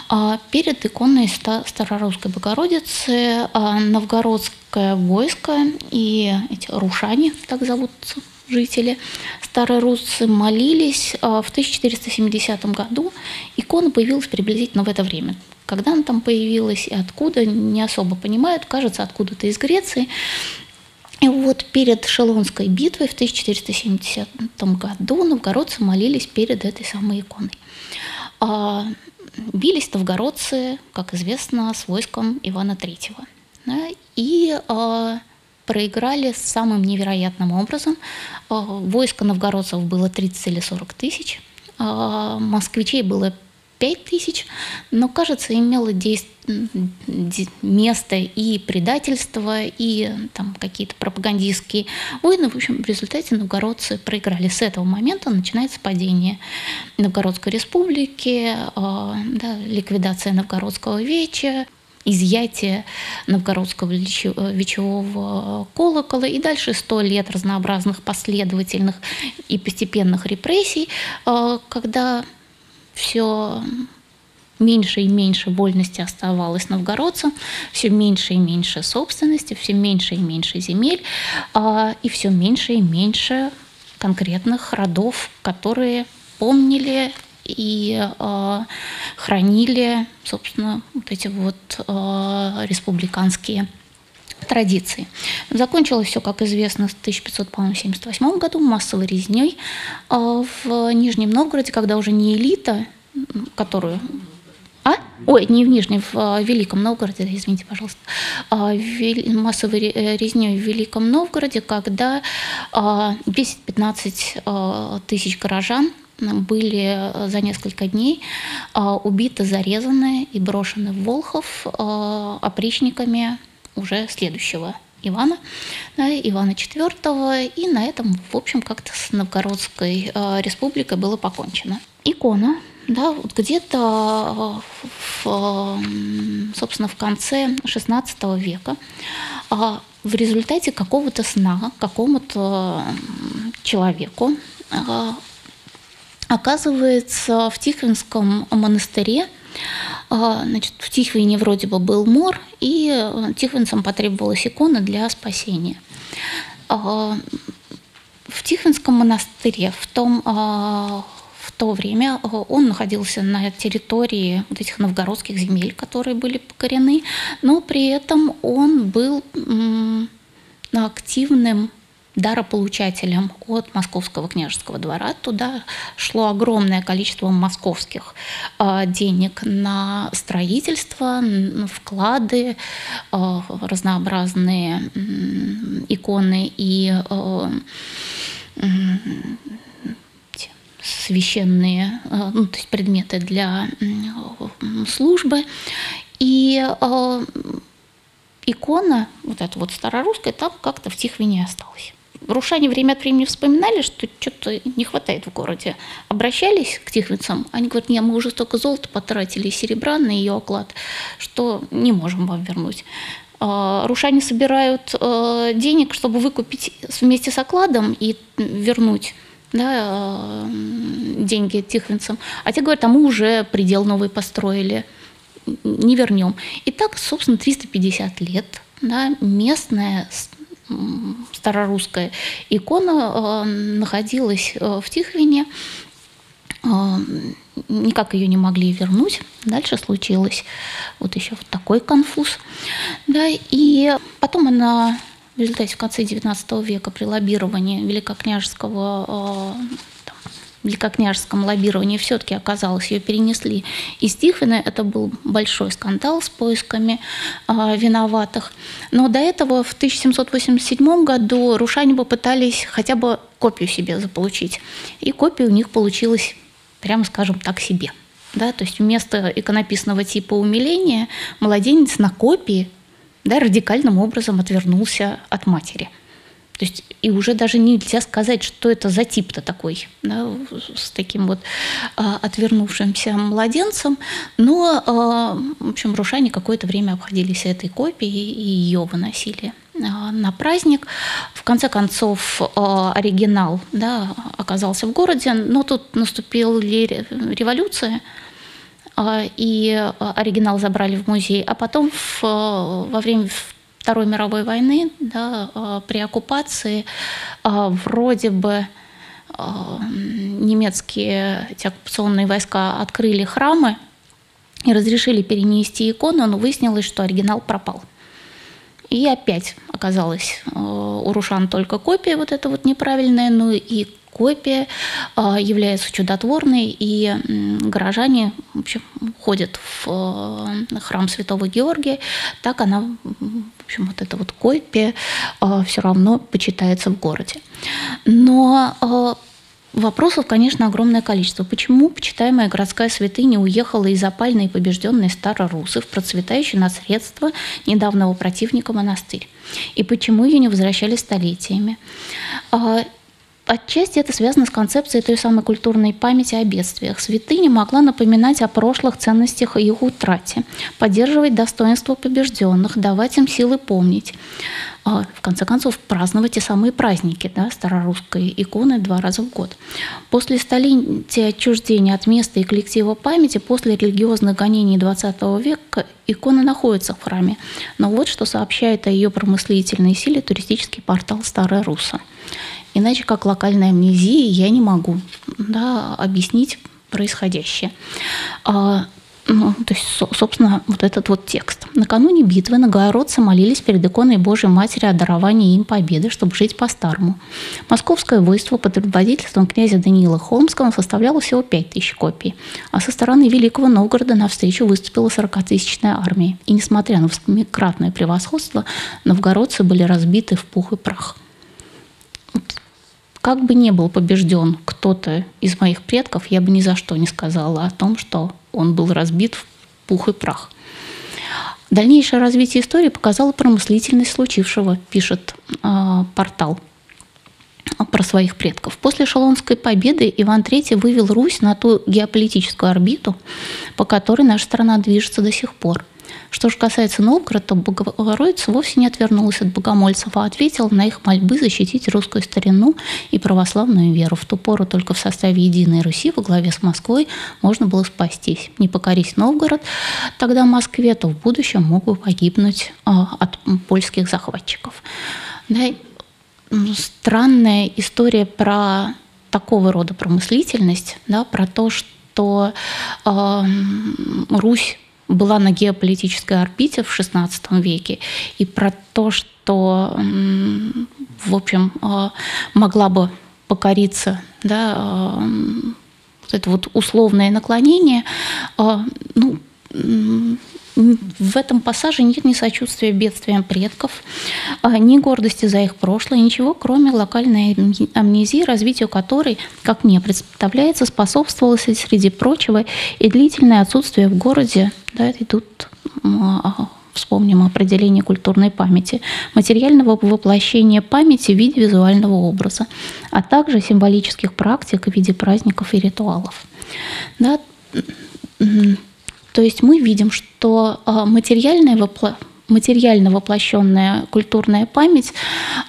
А перед иконой Старорусской Богородицы а, новгородское войско и эти рушане, так зовутся жители старорусцы, молились. А, в 1470 году икона появилась приблизительно в это время. Когда она там появилась и откуда, не особо понимают, кажется, откуда-то из Греции. И вот перед Шелонской битвой в 1470 году новгородцы молились перед этой самой иконой. А бились новгородцы, как известно, с войском Ивана III. И а, проиграли самым невероятным образом. А, войско новгородцев было 30 или 40 тысяч, а москвичей было 5 тысяч, но, кажется, имело действие место и предательство, и там какие-то пропагандистские войны. В общем, в результате новгородцы проиграли. С этого момента начинается падение Новгородской республики, а, да, ликвидация Новгородского веча, изъятие новгородского вечевого колокола и дальше сто лет разнообразных последовательных и постепенных репрессий, а, когда все меньше и меньше вольности оставалось новгородцам, все меньше и меньше собственности, все меньше и меньше земель, а, и все меньше и меньше конкретных родов, которые помнили и э, хранили, собственно, вот эти вот э, республиканские традиции. Закончилось все, как известно, в 1578 году массовой резней э, в Нижнем Новгороде, когда уже не элита, которую а? Ой, не в Нижнем, в а, Великом Новгороде, извините, пожалуйста. А, массовой э, резней в Великом Новгороде, когда 10-15 а, тысяч горожан были за несколько дней убиты, зарезаны и брошены в Волхов опричниками уже следующего Ивана, да, Ивана IV, и на этом, в общем, как-то с Новгородской республикой было покончено. Икона да, вот где-то, в, собственно, в конце XVI века а, в результате какого-то сна какому-то человеку а, оказывается в Тихвинском монастыре Значит, в Тихвине вроде бы был мор, и тихвинцам потребовалась икона для спасения. В Тихвинском монастыре, в том то время э, он находился на территории вот этих новгородских земель, которые были покорены, но при этом он был активным дарополучателем от Московского княжеского двора. Туда шло огромное количество московских э, денег на строительство, вклады, э, разнообразные иконы и священные э, ну, то есть предметы для службы. И э, икона, вот эта вот старорусская, там как-то в Тихвине осталась. Рушане время от времени вспоминали, что что-то не хватает в городе. Обращались к тихвинцам, они говорят, нет, мы уже столько золота потратили, серебра на ее оклад, что не можем вам вернуть. Э, рушане собирают денег, чтобы выкупить вместе с окладом и вернуть да, э, деньги тихвинцам, а те говорят, а мы уже предел новый построили, не вернем. И так, собственно, 350 лет да, местная старорусская икона э, находилась э, в Тихвине, никак ее не могли вернуть. Дальше случилось вот еще вот такой конфуз. Да, и потом она в результате в конце XIX века при лоббировании великокняжеского э, великокняжеском лоббировании все-таки оказалось, ее перенесли из Тихвина. Это был большой скандал с поисками э, виноватых. Но до этого в 1787 году рушане попытались хотя бы копию себе заполучить. И копия у них получилась, прямо скажем так, себе. Да, то есть вместо иконописного типа умиления младенец на копии да, радикальным образом отвернулся от матери. То есть и уже даже нельзя сказать, что это за тип-то такой, да, с таким вот а, отвернувшимся младенцем. Но, а, в общем, рушане какое-то время обходились этой копией и ее выносили а, на праздник. В конце концов, оригинал да, оказался в городе, но тут наступила революция, и оригинал забрали в музей, а потом в, во время Второй мировой войны, да, а, при оккупации а, вроде бы а, немецкие эти оккупационные войска открыли храмы и разрешили перенести икону, но выяснилось, что оригинал пропал. И опять оказалось у Рушан только копия вот эта вот неправильная, ну и копия а, является чудотворной, и горожане в общем, ходят в э, храм Святого Георгия, так она, в общем, вот эта вот копия все равно почитается в городе. Но Вопросов, конечно, огромное количество. Почему почитаемая городская святыня уехала из опальной и побежденной Старорусы в процветающий на средства недавнего противника монастырь? И почему ее не возвращали столетиями? Отчасти это связано с концепцией той самой культурной памяти о бедствиях. Святыня могла напоминать о прошлых ценностях и их утрате, поддерживать достоинство побежденных, давать им силы помнить. А, в конце концов, праздновать те самые праздники да, старорусской иконы два раза в год. После столетия отчуждения от места и коллектива памяти, после религиозных гонений XX века, икона находится в храме. Но вот что сообщает о ее промыслительной силе туристический портал «Старая Руса». Иначе как локальная амнезия я не могу да, объяснить происходящее. Ну, то есть, собственно, вот этот вот текст. Накануне битвы новгородцы молились перед иконой Божьей Матери о даровании им победы, чтобы жить по-старому. Московское войство под предводительством князя Даниила Холмского составляло всего 5 тысяч копий, а со стороны Великого Новгорода навстречу выступила 40-тысячная армия. И несмотря на восьмикратное превосходство, новгородцы были разбиты в пух и прах как бы не был побежден кто-то из моих предков, я бы ни за что не сказала о том, что он был разбит в пух и прах. Дальнейшее развитие истории показало промыслительность случившего, пишет э, портал про своих предков. После Шалонской победы Иван III вывел Русь на ту геополитическую орбиту, по которой наша страна движется до сих пор – что же касается Новгорода, то Богородица вовсе не отвернулась от богомольцев, а ответила на их мольбы защитить русскую старину и православную веру. В ту пору только в составе Единой Руси во главе с Москвой можно было спастись. Не покорить Новгород тогда Москве, то в будущем мог бы погибнуть а, от польских захватчиков. Да, странная история про такого рода промыслительность, да, про то, что э, Русь была на геополитической орбите в XVI веке, и про то, что, в общем, а, могла бы покориться, да, вот это вот условное наклонение, а, ну, в этом пассаже нет ни сочувствия бедствиям предков, а, ни гордости за их прошлое, ничего, кроме локальной амнезии, развитию которой, как мне представляется, способствовало среди прочего и длительное отсутствие в городе. Да, и тут а, вспомним определение культурной памяти, материального воплощения памяти в виде визуального образа, а также символических практик в виде праздников и ритуалов. Да, то есть мы видим, что а, материальная вопло материально воплощенная культурная память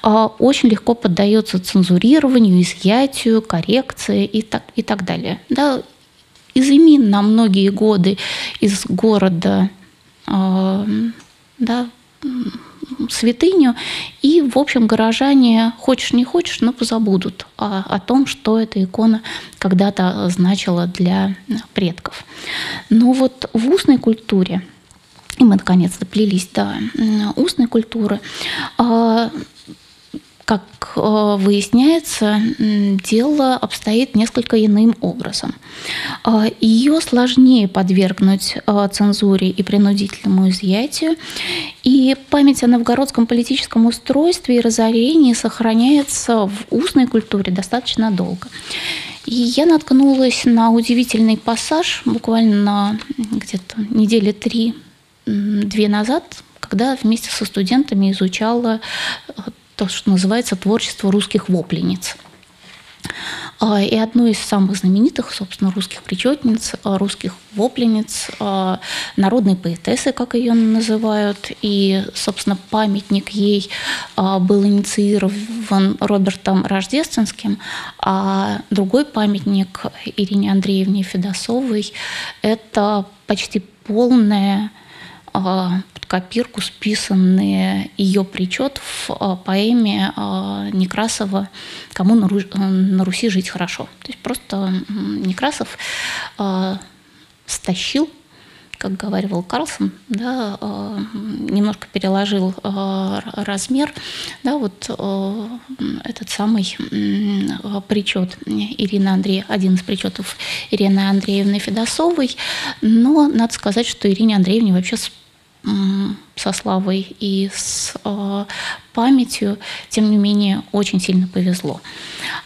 а, очень легко поддается цензурированию, изъятию, коррекции и так, и так далее. Да, изыми на многие годы из города а, да, святыню, и, в общем, горожане, хочешь не хочешь, но позабудут о, о том, что эта икона когда-то значила для предков. Но вот в устной культуре, и мы наконец доплелись до устной культуры, а, как э, выясняется, дело обстоит несколько иным образом. Э, Ее сложнее подвергнуть э, цензуре и принудительному изъятию, и память о новгородском политическом устройстве и разорении сохраняется в устной культуре достаточно долго. И я наткнулась на удивительный пассаж буквально где-то недели три-две назад, когда вместе со студентами изучала то, что называется творчество русских вопленниц. А, и одной из самых знаменитых, собственно, русских причетниц, а, русских вопленниц, а, народной поэтессы, как ее называют, и, собственно, памятник ей был инициирован Робертом Рождественским, а другой памятник Ирине Андреевне Федосовой – это почти полная копирку списанные ее причет в а, поэме а, Некрасова «Кому на Руси жить хорошо». То есть просто Некрасов стащил как говорил Карлсон, да, немножко переложил размер, да, вот этот самый причет Ирины Андреевны, один из причетов Ирины Андреевны Федосовой, но надо сказать, что Ирине Андреевне вообще со славой и с э, памятью, тем не менее, очень сильно повезло.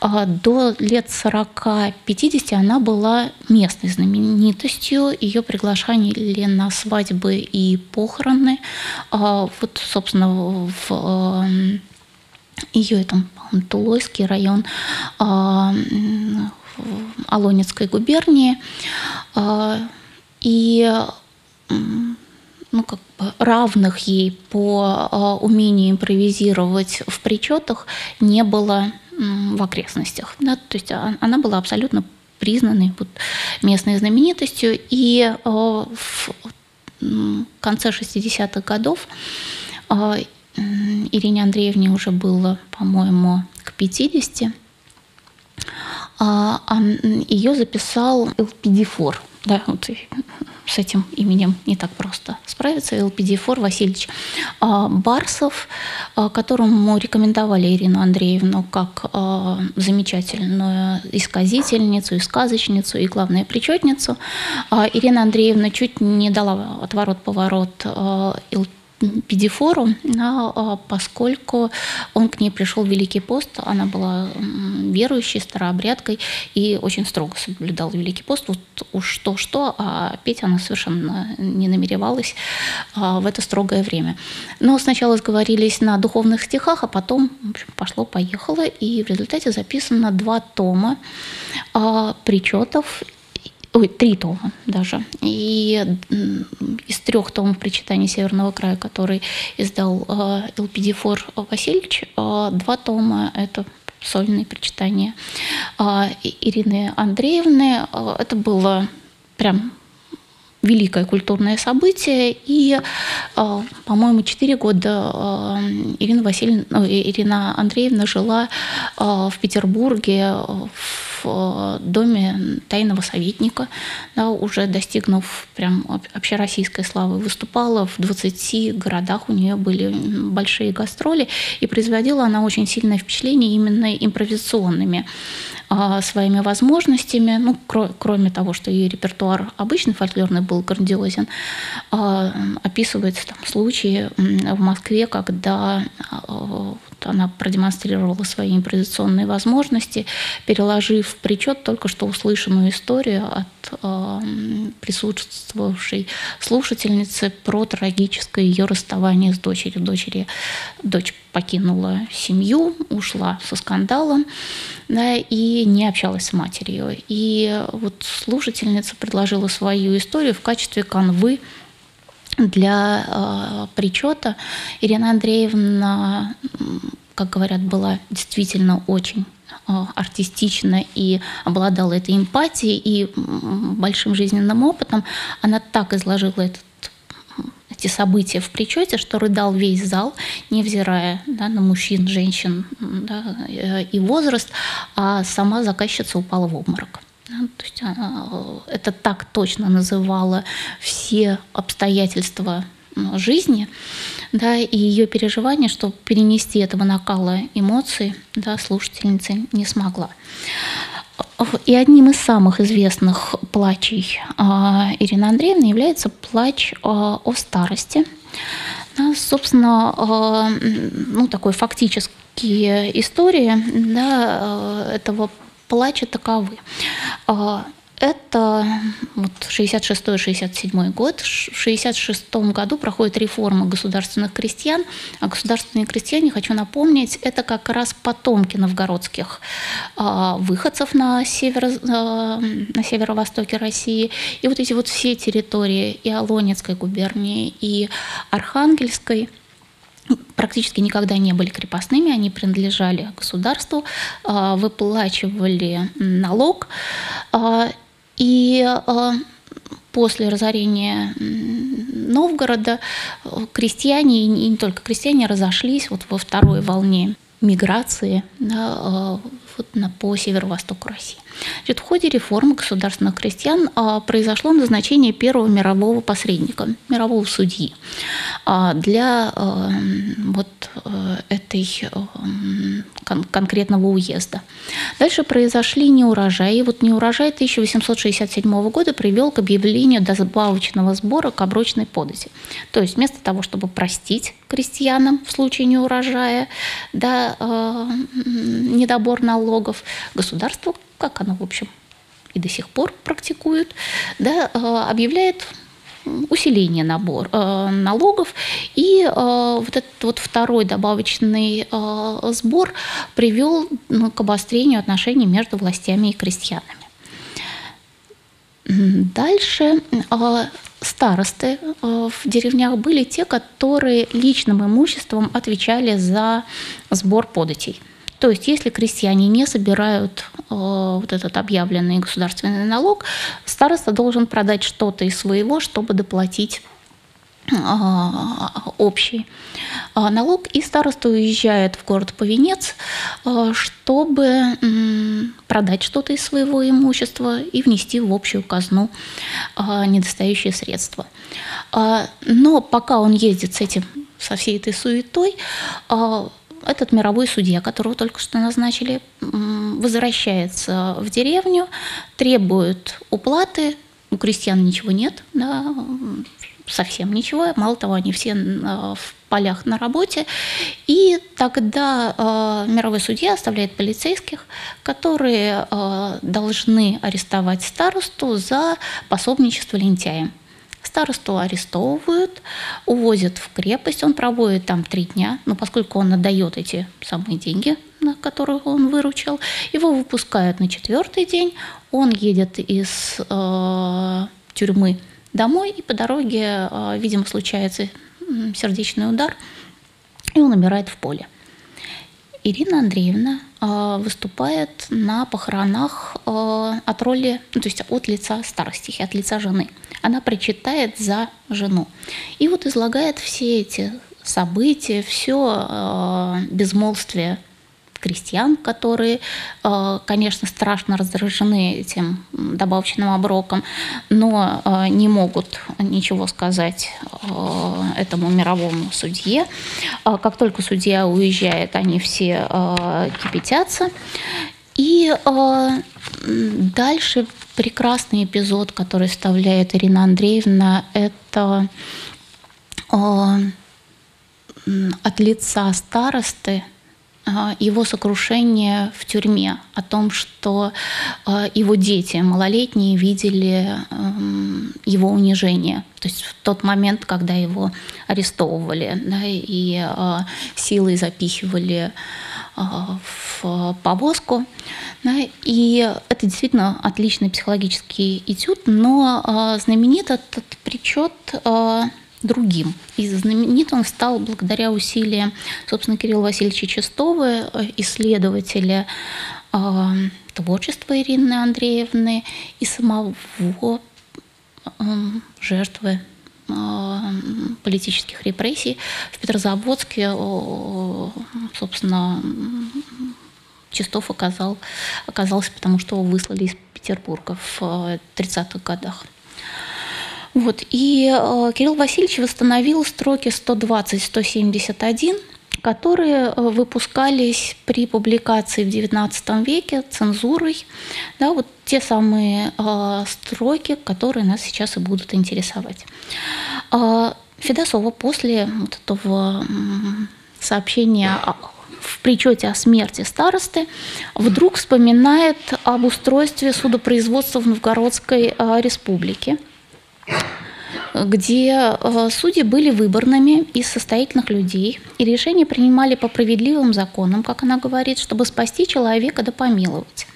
Э, до лет 40-50 она была местной знаменитостью, ее приглашали на свадьбы и похороны. Э, вот, собственно, в ее этом Тулойский район Алонецкой губернии. И ну, как бы равных ей по а, умению импровизировать в причетах не было в окрестностях. Да? То есть а, она была абсолютно признанной вот, местной знаменитостью. И а, в конце 60-х годов Ирине Андреевне уже было, по-моему, к 50. Ее записал LPD-4. Да, вот с этим именем не так просто справиться. ЛПД-4 Васильевич а, Барсов, а, которому рекомендовали Ирину Андреевну как а, замечательную исказительницу, и сказочницу и, главное, причетницу. Ирина Андреевна чуть не дала отворот-поворот ЛПД педифору, а, поскольку он к ней пришел в Великий пост, она была верующей, старообрядкой и очень строго соблюдала Великий пост. Вот уж то-что, а петь она совершенно не намеревалась а, в это строгое время. Но сначала сговорились на духовных стихах, а потом пошло-поехало, и в результате записано два тома а, причетов ой, три тома даже. И из трех томов причитаний Северного края, который издал э, ЛПД-4 Васильевич, э, два тома – это сольные причитания э, Ирины Андреевны. Это было прям великое культурное событие. И, по-моему, четыре года Ирина, Васильевна, Ирина Андреевна жила в Петербурге в в э, доме тайного советника, да, уже достигнув прям общероссийской славы, выступала в 20 городах, у нее были большие гастроли, и производила она очень сильное впечатление именно импровизационными а, своими возможностями, ну, кро- кроме того, что ее репертуар обычный фольклорный был грандиозен, а, описываются там случаи в Москве, когда а, она продемонстрировала свои импровизационные возможности, переложив в причет только что услышанную историю от э, присутствовавшей слушательницы про трагическое ее расставание с дочерью. Дочери, дочь покинула семью, ушла со скандалом да, и не общалась с матерью. И вот слушательница предложила свою историю в качестве канвы для э, причета Ирина Андреевна, как говорят, была действительно очень э, артистична и обладала этой эмпатией и большим жизненным опытом. Она так изложила этот эти события в причете, что рыдал весь зал, невзирая да, на мужчин, женщин да, э, и возраст, а сама заказчица упала в обморок. То есть э, это так точно называла все обстоятельства жизни, да, и ее переживания, чтобы перенести этого накала эмоций, да, слушательница не смогла. И одним из самых известных плачей а, Ирины Андреевны является плач а, о старости. Да, собственно, а, ну, такой фактические истории да, этого плача таковы. Это вот 66-67 год. В 66 году проходит реформа государственных крестьян. А государственные крестьяне, хочу напомнить, это как раз потомки новгородских э, выходцев на, северо, э, на северо-востоке России. И вот эти вот все территории и Алонецкой губернии, и Архангельской – практически никогда не были крепостными, они принадлежали государству, выплачивали налог, и э, после разорения Новгорода э, крестьяне, и не только крестьяне, разошлись вот во второй волне миграции вот на, по северо-востоку России. Значит, в ходе реформы государственных крестьян а, произошло назначение первого мирового посредника, мирового судьи а, для а, вот а, этой а, кон- конкретного уезда. Дальше произошли неурожаи. Вот неурожай 1867 года привел к объявлению добавочного сбора к оброчной подати. То есть вместо того, чтобы простить крестьянам в случае неурожая, да, э, недобор налогов, государство как оно, в общем, и до сих пор практикует, да, э, объявляет усиление набор, э, налогов. И э, вот этот вот второй добавочный э, сбор привел ну, к обострению отношений между властями и крестьянами. Дальше э, старосты э, в деревнях были те, которые личным имуществом отвечали за сбор податей. То есть, если крестьяне не собирают э, вот этот объявленный государственный налог, староста должен продать что-то из своего, чтобы доплатить э, общий э, налог, и староста уезжает в город Повенец, э, чтобы продать что-то из своего имущества и внести в общую казну недостающие средства. Но пока он ездит с этим, со всей этой суетой, этот мировой судья, которого только что назначили, возвращается в деревню, требует уплаты, у крестьян ничего нет, да, совсем ничего, мало того, они все в полях на работе, и тогда э, мировой судья оставляет полицейских, которые э, должны арестовать старосту за пособничество лентяям. Старосту арестовывают, увозят в крепость, он проводит там три дня, но поскольку он отдает эти самые деньги, на которые он выручил, его выпускают на четвертый день, он едет из э, тюрьмы домой, и по дороге, э, видимо, случается сердечный удар, и он умирает в поле. Ирина Андреевна э, выступает на похоронах э, от роли, ну, то есть от лица старостихи, от лица жены. Она причитает за жену. И вот излагает все эти события, все э, безмолвствие крестьян, которые, э, конечно, страшно раздражены этим добавочным оброком, но э, не могут ничего сказать э, этому мировому судье. Как только судья уезжает, они все кипятятся. И дальше прекрасный эпизод, который вставляет Ирина Андреевна, это от лица старосты его сокрушение в тюрьме, о том, что а, его дети малолетние видели эм, его унижение. То есть в тот момент, когда его арестовывали да, и а, силой запихивали в повозку. Да, и это действительно отличный психологический этюд, но знаменит этот причет другим. И знаменит он стал благодаря усилиям, собственно, Кирилла Васильевича Чистова, э, исследователя э, творчества Ирины Андреевны и самого э, жертвы э, политических репрессий. В Петрозаводске, э, собственно, Чистов оказал, оказался, потому что его выслали из Петербурга в 30-х годах. Вот. И э, Кирилл Васильевич восстановил строки 120-171, которые э, выпускались при публикации в XIX веке цензурой. Да, вот те самые э, строки, которые нас сейчас и будут интересовать. Э, Федосова после вот этого сообщения в причете о смерти старосты вдруг вспоминает об устройстве судопроизводства в Новгородской э, республике где э, судьи были выборными из состоятельных людей, и решения принимали по справедливым законам, как она говорит, чтобы спасти человека да помиловать.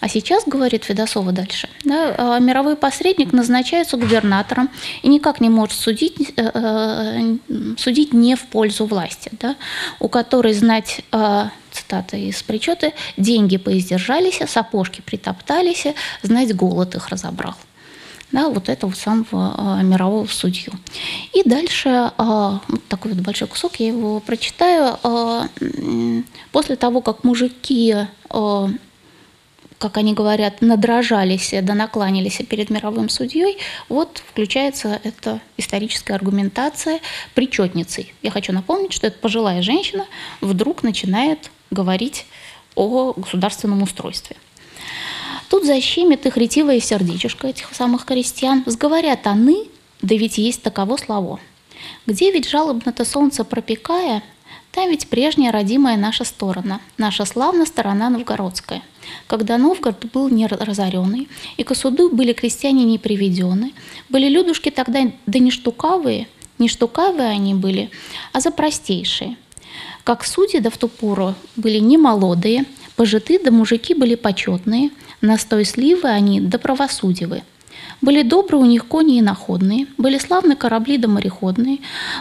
А сейчас, говорит Федосова дальше, да, а, мировой посредник назначается губернатором и никак не может судить, э, э, судить не в пользу власти, да, у которой знать э, цитата из причета, деньги поиздержались, сапожки притоптались, знать голод их разобрал да, вот этого самого э, мирового судью. И дальше э, вот такой вот большой кусок, я его прочитаю. После того, как мужики как они говорят, надрожались, да накланялись перед мировым судьей, вот включается эта историческая аргументация причетницей. Я хочу напомнить, что эта пожилая женщина вдруг начинает говорить о государственном устройстве. Тут защемит их ретивое сердечко этих самых крестьян. Сговорят они, да ведь есть таково слово. Где ведь жалобно-то солнце пропекая, там ведь прежняя родимая наша сторона, наша славная сторона новгородская. Когда Новгород был не разоренный, и к суду были крестьяне не приведены, были людушки тогда да не штукавые, не штукавые они были, а за простейшие. Как судьи да в ту пору были не молодые, пожиты да мужики были почетные – Настой сливы они да правосудивы. Были добры у них кони и находные, были славны корабли да мореходные.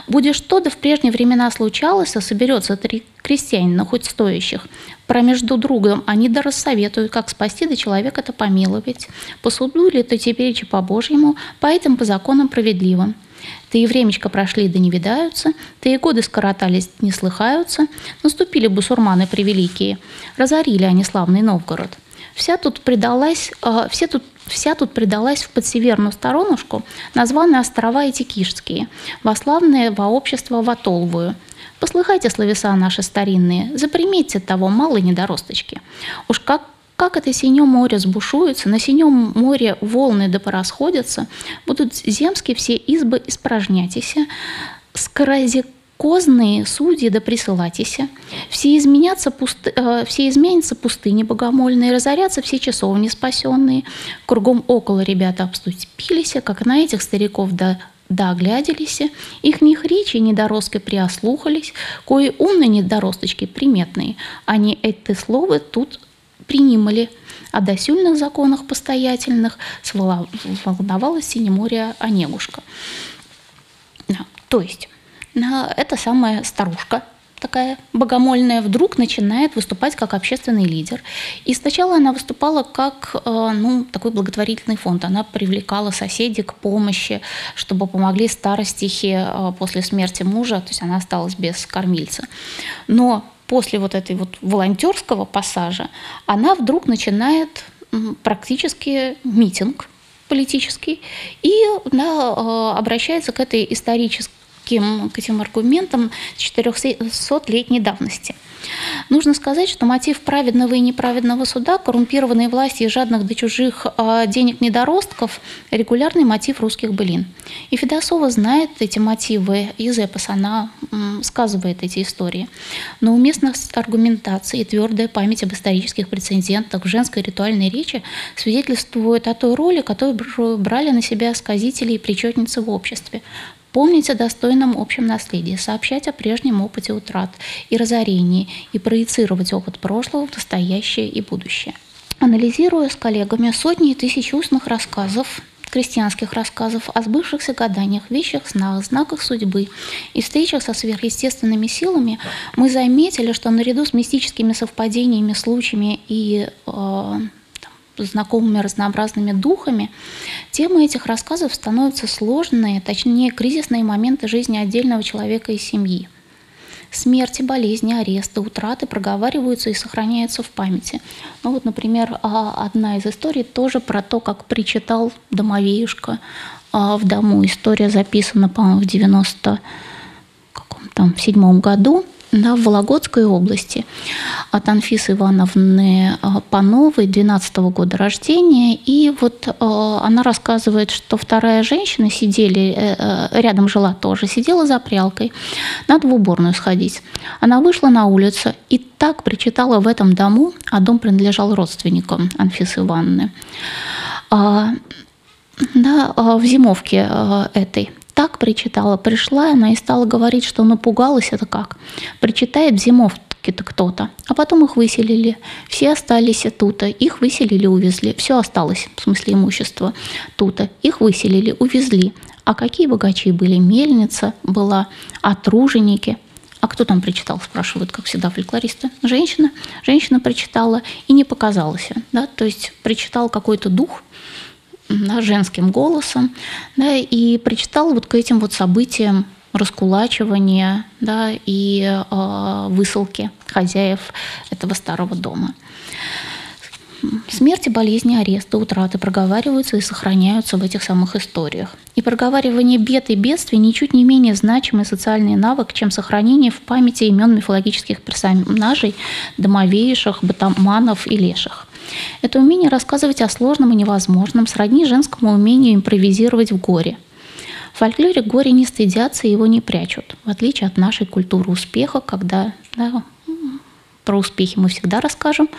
Будешь что да в прежние времена случалось, а соберется три крестьянина, хоть стоящих. Про между другом они да рассоветуют, как спасти да человека-то помиловать. По суду ли то теперь по Божьему, по этим по законам справедливым. Ты и времечко прошли, да не видаются, ты и годы скоротались, не слыхаются. Наступили бусурманы превеликие, разорили они славный Новгород – Вся тут предалась, э, все тут Вся тут предалась в подсеверную сторонушку, названные острова Этикишские, во славное во общество Ватолвую. Послыхайте словеса наши старинные, заприметьте того малой недоросточки. Уж как как это синее море сбушуется, на синем море волны да порасходятся, будут земские все избы испражнятися, скорозек Козные судьи да присылатися, все, изменятся пусты, э, все изменятся пустыни богомольные, разорятся все часовни спасенные. Кругом около ребята обступились, как на этих стариков да да огляделись, их них речи недоростки приослухались, кои умные недоросточки приметные, они эти слова тут принимали, о досюльных законах постоятельных сволновалась Синеморье Онегушка. То есть эта самая старушка, такая богомольная, вдруг начинает выступать как общественный лидер. И сначала она выступала как э, ну, такой благотворительный фонд. Она привлекала соседей к помощи, чтобы помогли старостихе э, после смерти мужа, то есть она осталась без кормильца. Но после вот этой вот волонтерского пассажа она вдруг начинает практически митинг политический и да, э, обращается к этой исторической таким, к этим аргументам 400-летней давности. Нужно сказать, что мотив праведного и неправедного суда, коррумпированной власти и жадных до чужих а, денег недоростков – регулярный мотив русских былин. И Федосова знает эти мотивы из эпоса, она сказывает эти истории. Но уместность аргументации и твердая память об исторических прецедентах в женской ритуальной речи свидетельствуют о той роли, которую брали на себя сказители и причетницы в обществе, Помнить о достойном общем наследии, сообщать о прежнем опыте утрат и разорении и проецировать опыт прошлого в настоящее и будущее. Анализируя с коллегами сотни и тысячи устных рассказов, крестьянских рассказов о сбывшихся гаданиях, вещах снах, знаках судьбы и встречах со сверхъестественными силами, мы заметили, что наряду с мистическими совпадениями, случаями и э, знакомыми разнообразными духами, темы этих рассказов становятся сложные, точнее кризисные моменты жизни отдельного человека и семьи. Смерти, болезни, аресты, утраты проговариваются и сохраняются в памяти. Ну вот, например, а, одна из историй тоже про то, как причитал домовеюшка а, в дому. История записана, по-моему, в 90 каком там, седьмом году да, в Вологодской области от Анфисы Ивановны а, Пановой 12 года рождения. И вот э, она рассказывает, что вторая женщина сидели, э, э, рядом жила тоже, сидела за прялкой, надо в уборную сходить. Она вышла на улицу и так причитала в этом дому, а дом принадлежал родственникам Анфисы Ивановны. А, да, в зимовке этой так причитала. Пришла она и стала говорить, что напугалась это как. Причитает в зимовке-то кто-то. А потом их выселили. Все остались тут. Их выселили, увезли. Все осталось, в смысле имущества тут. Их выселили, увезли. А какие богачи были? Мельница была, отруженики. А кто там причитал, спрашивают, как всегда, фольклористы. Женщина. Женщина причитала и не показалась. Да? То есть причитал какой-то дух, женским голосом, да, и прочитала вот к этим вот событиям раскулачивания да, и э, высылки хозяев этого старого дома. Смерти, болезни, аресты, утраты проговариваются и сохраняются в этих самых историях. И проговаривание бед и бедствий ничуть не менее значимый социальный навык, чем сохранение в памяти имен мифологических персонажей, домовейших, батаманов и леших. Это умение рассказывать о сложном и невозможном сродни женскому умению импровизировать в горе. В фольклоре горе не стыдятся и его не прячут, в отличие от нашей культуры успеха, когда да, про успехи мы всегда расскажем,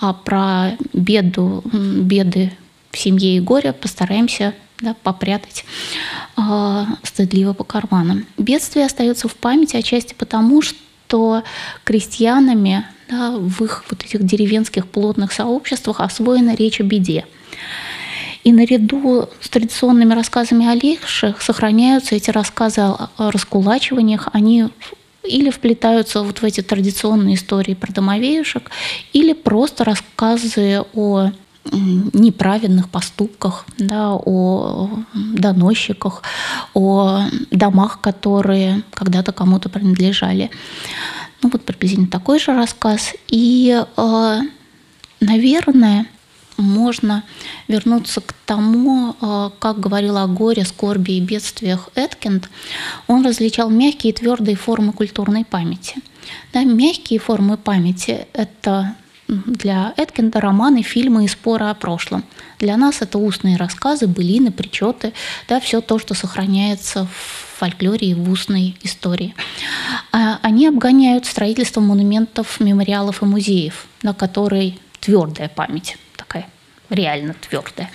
а про беду, беды в семье и горе постараемся да, попрятать э, стыдливо по карманам. Бедствие остается в памяти отчасти потому, что крестьянами да, в их вот этих деревенских плотных сообществах освоена речь о беде. И наряду с традиционными рассказами о леших сохраняются эти рассказы о раскулачиваниях, они или вплетаются вот в эти традиционные истории про домовеюшек, или просто рассказы о неправедных поступках, да, о доносчиках, о домах, которые когда-то кому-то принадлежали. Ну вот приблизительно такой же рассказ. И, э, наверное, можно вернуться к тому, э, как говорил о горе, скорби и бедствиях Эткинд. Он различал мягкие и твердые формы культурной памяти. Да, мягкие формы памяти – это для Эткинда романы, фильмы и споры о прошлом. Для нас это устные рассказы, былины, причеты, да, все то, что сохраняется в фольклоре и в устной истории. А они обгоняют строительство монументов, мемориалов и музеев, на которые твердая память, такая реально твердая.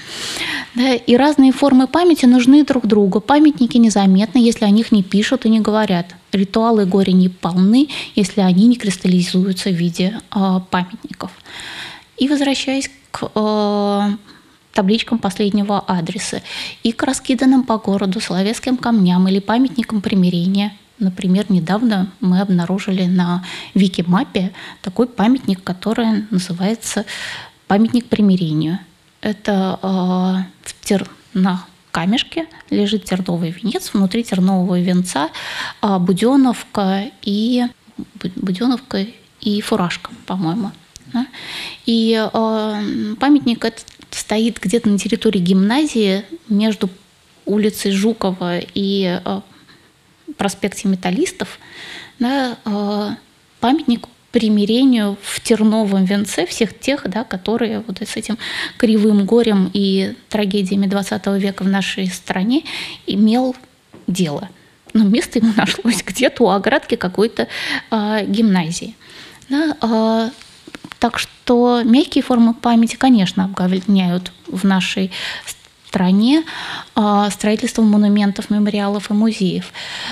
Да, и разные формы памяти нужны друг другу. Памятники незаметны, если о них не пишут и не говорят. Ритуалы горя не полны, если они не кристаллизуются в виде э, памятников. И возвращаясь к э, табличкам последнего адреса и к раскиданным по городу словецким камням или памятникам примирения. Например, недавно мы обнаружили на Викимапе такой памятник, который называется «Памятник примирению». Это э, тер... на камешке лежит терновый венец, внутри тернового венца э, буденовка и буденовка и фуражка, по-моему. Да? И э, памятник этот стоит где-то на территории гимназии между улицей Жукова и э, проспекте Металлистов, да, э, памятник примирению в терновом венце всех тех, да, которые вот с этим кривым горем и трагедиями XX века в нашей стране имел дело. Но место ему нашлось где-то у оградки какой-то э, гимназии. Да, э, так что мягкие формы памяти, конечно, обгоняют в нашей стране а, строительство монументов, мемориалов и музеев.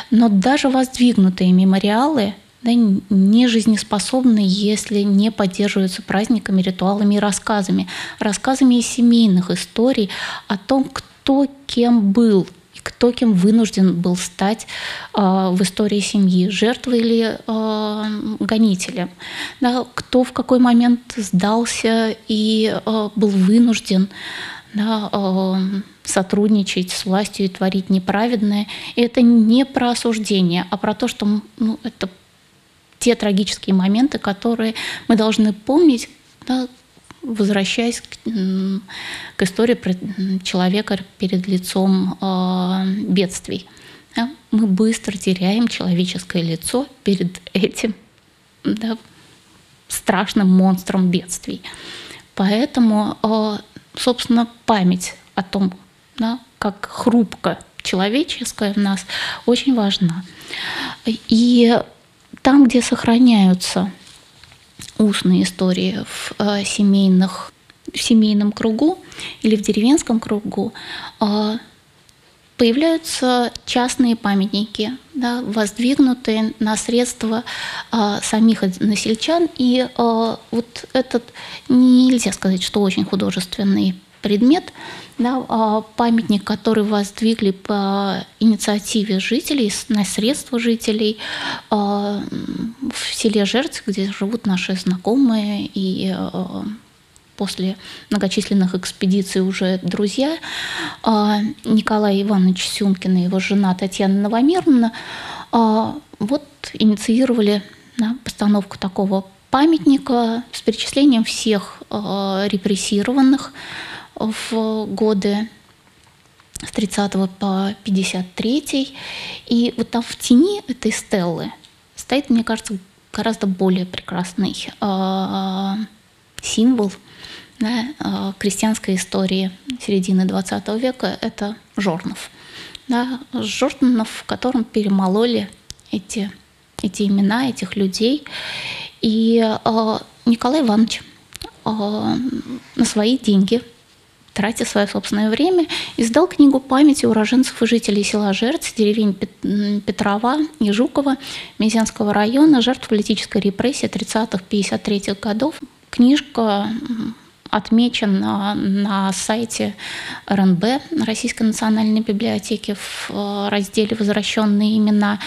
Но даже воздвигнутые мемориалы да, не жизнеспособны, если не поддерживаются праздниками, ритуалами и рассказами. Рассказами из семейных историй о том, кто кем был кто кем вынужден был стать э, в истории семьи, жертвой или э, гонителем, да, кто в какой момент сдался и э, был вынужден да, э, сотрудничать с властью и творить неправедное. И это не про осуждение, а про то, что ну, это те трагические моменты, которые мы должны помнить, да, возвращаясь к, к истории человека перед лицом э, бедствий. Да? Мы быстро теряем человеческое лицо перед этим да, страшным монстром бедствий. Поэтому, э, собственно, память о том, да, как хрупко человеческое в нас, очень важна. И там, где сохраняются устные истории в э, семейных в семейном кругу или в деревенском кругу э, появляются частные памятники, да, воздвигнутые на средства э, самих насельчан. И вот этот нельзя сказать, что очень художественный предмет, да, а, памятник, который воздвигли по инициативе жителей, на средства жителей а, в селе Жерц, где живут наши знакомые и а, после многочисленных экспедиций уже друзья, Николай Иванович Сюмкин и его жена Татьяна Новомировна вот инициировали да, постановку такого памятника с перечислением всех репрессированных, в годы с 30 по 53. И вот там в тени этой стеллы стоит, мне кажется, гораздо более прекрасный э, символ да, э, крестьянской истории середины 20 века – это Жорнов. Да, Жорнов, в котором перемололи эти, эти имена этих людей. И э, Николай Иванович э, на свои деньги – тратя свое собственное время, издал книгу памяти уроженцев и жителей села Жерц, деревень Петрова и Жукова, Мезенского района, жертв политической репрессии 30-53 годов. Книжка отмечен на, на сайте РНБ, Российской национальной библиотеки, в э, разделе «Возвращенные имена».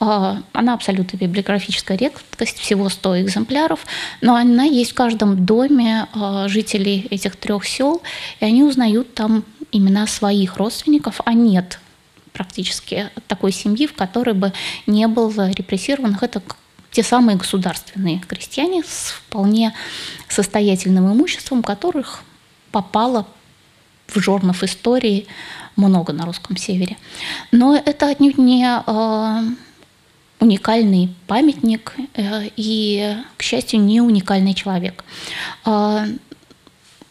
Э, она абсолютно библиографическая редкость, всего 100 экземпляров, но она есть в каждом доме э, жителей этих трех сел, и они узнают там имена своих родственников, а нет практически такой семьи, в которой бы не было репрессированных. Это те самые государственные крестьяне с вполне состоятельным имуществом, которых попало в журнов истории много на русском севере. Но это отнюдь не э, уникальный памятник э, и, к счастью, не уникальный человек. Э,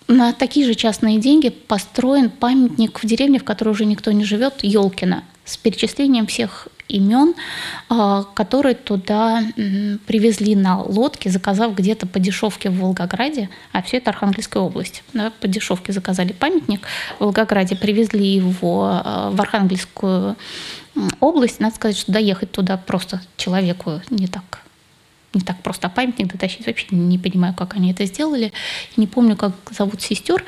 на такие же частные деньги построен памятник в деревне, в которой уже никто не живет, Елкина, с перечислением всех имен, а, которые туда привезли на лодке, заказав где-то по дешевке в Волгограде, а все это Архангельская область. Да, по дешевке заказали памятник в Волгограде, привезли его а, в Архангельскую область. Надо сказать, что доехать туда просто человеку не так не так просто памятник дотащить. Вообще не понимаю, как они это сделали. Не помню, как зовут сестер.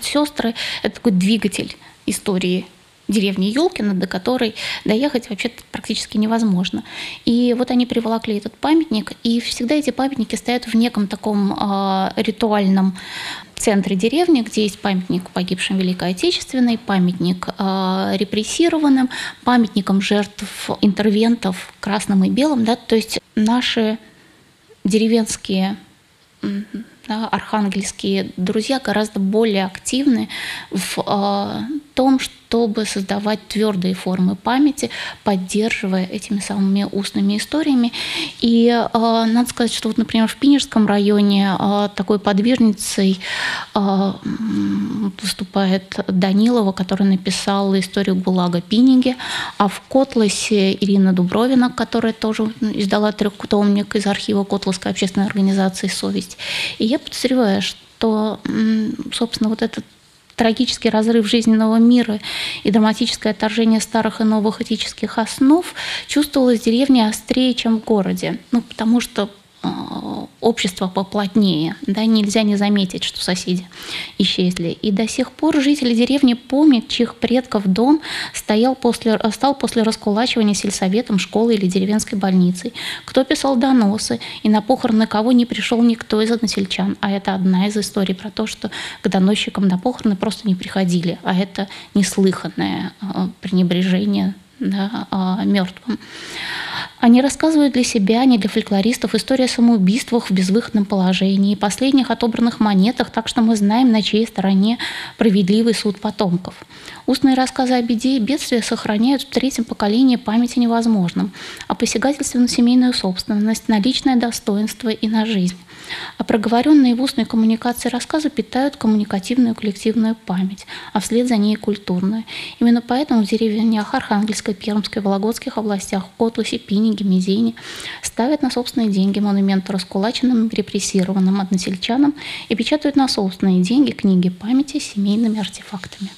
Сестры – это такой двигатель истории деревни Елкина, до которой доехать вообще практически невозможно. И вот они приволокли этот памятник, и всегда эти памятники стоят в неком таком э, ритуальном центре деревни, где есть памятник погибшим Великой Отечественной, памятник э, репрессированным, памятникам жертв интервентов красным и белым. Да? То есть наши деревенские да, архангельские друзья гораздо более активны в э, том, чтобы создавать твердые формы памяти, поддерживая этими самыми устными историями. И э, надо сказать, что вот, например, в Пинежском районе э, такой подвижницей э, выступает Данилова, которая написала историю ГУЛАГа Пиниги, а в Котласе Ирина Дубровина, которая тоже издала трехтомник из архива Котласской общественной организации «Совесть». И я подозреваю, что, собственно, вот этот трагический разрыв жизненного мира и драматическое отторжение старых и новых этических основ чувствовалось в деревне острее, чем в городе. Ну, потому что общество поплотнее. Да, нельзя не заметить, что соседи исчезли. И до сих пор жители деревни помнят, чьих предков дом стоял после, стал после раскулачивания сельсоветом, школы или деревенской больницей. Кто писал доносы, и на похороны кого не пришел никто из односельчан. А это одна из историй про то, что к доносчикам на похороны просто не приходили. А это неслыханное э, пренебрежение да, мертвым. Они рассказывают для себя, не для фольклористов, историю о самоубийствах в безвыходном положении, последних отобранных монетах, так что мы знаем, на чьей стороне справедливый суд потомков. Устные рассказы о беде и бедствии сохраняют в третьем поколении памяти невозможным, о посягательстве на семейную собственность, на личное достоинство и на жизнь. А проговоренные в устной коммуникации рассказы питают коммуникативную коллективную память, а вслед за ней культурную. Именно поэтому в деревнях Архангельской, Пермской, Вологодских областях, Котласе, Пиниге, Мизине ставят на собственные деньги монументы раскулаченным и репрессированным односельчанам и печатают на собственные деньги книги памяти с семейными артефактами.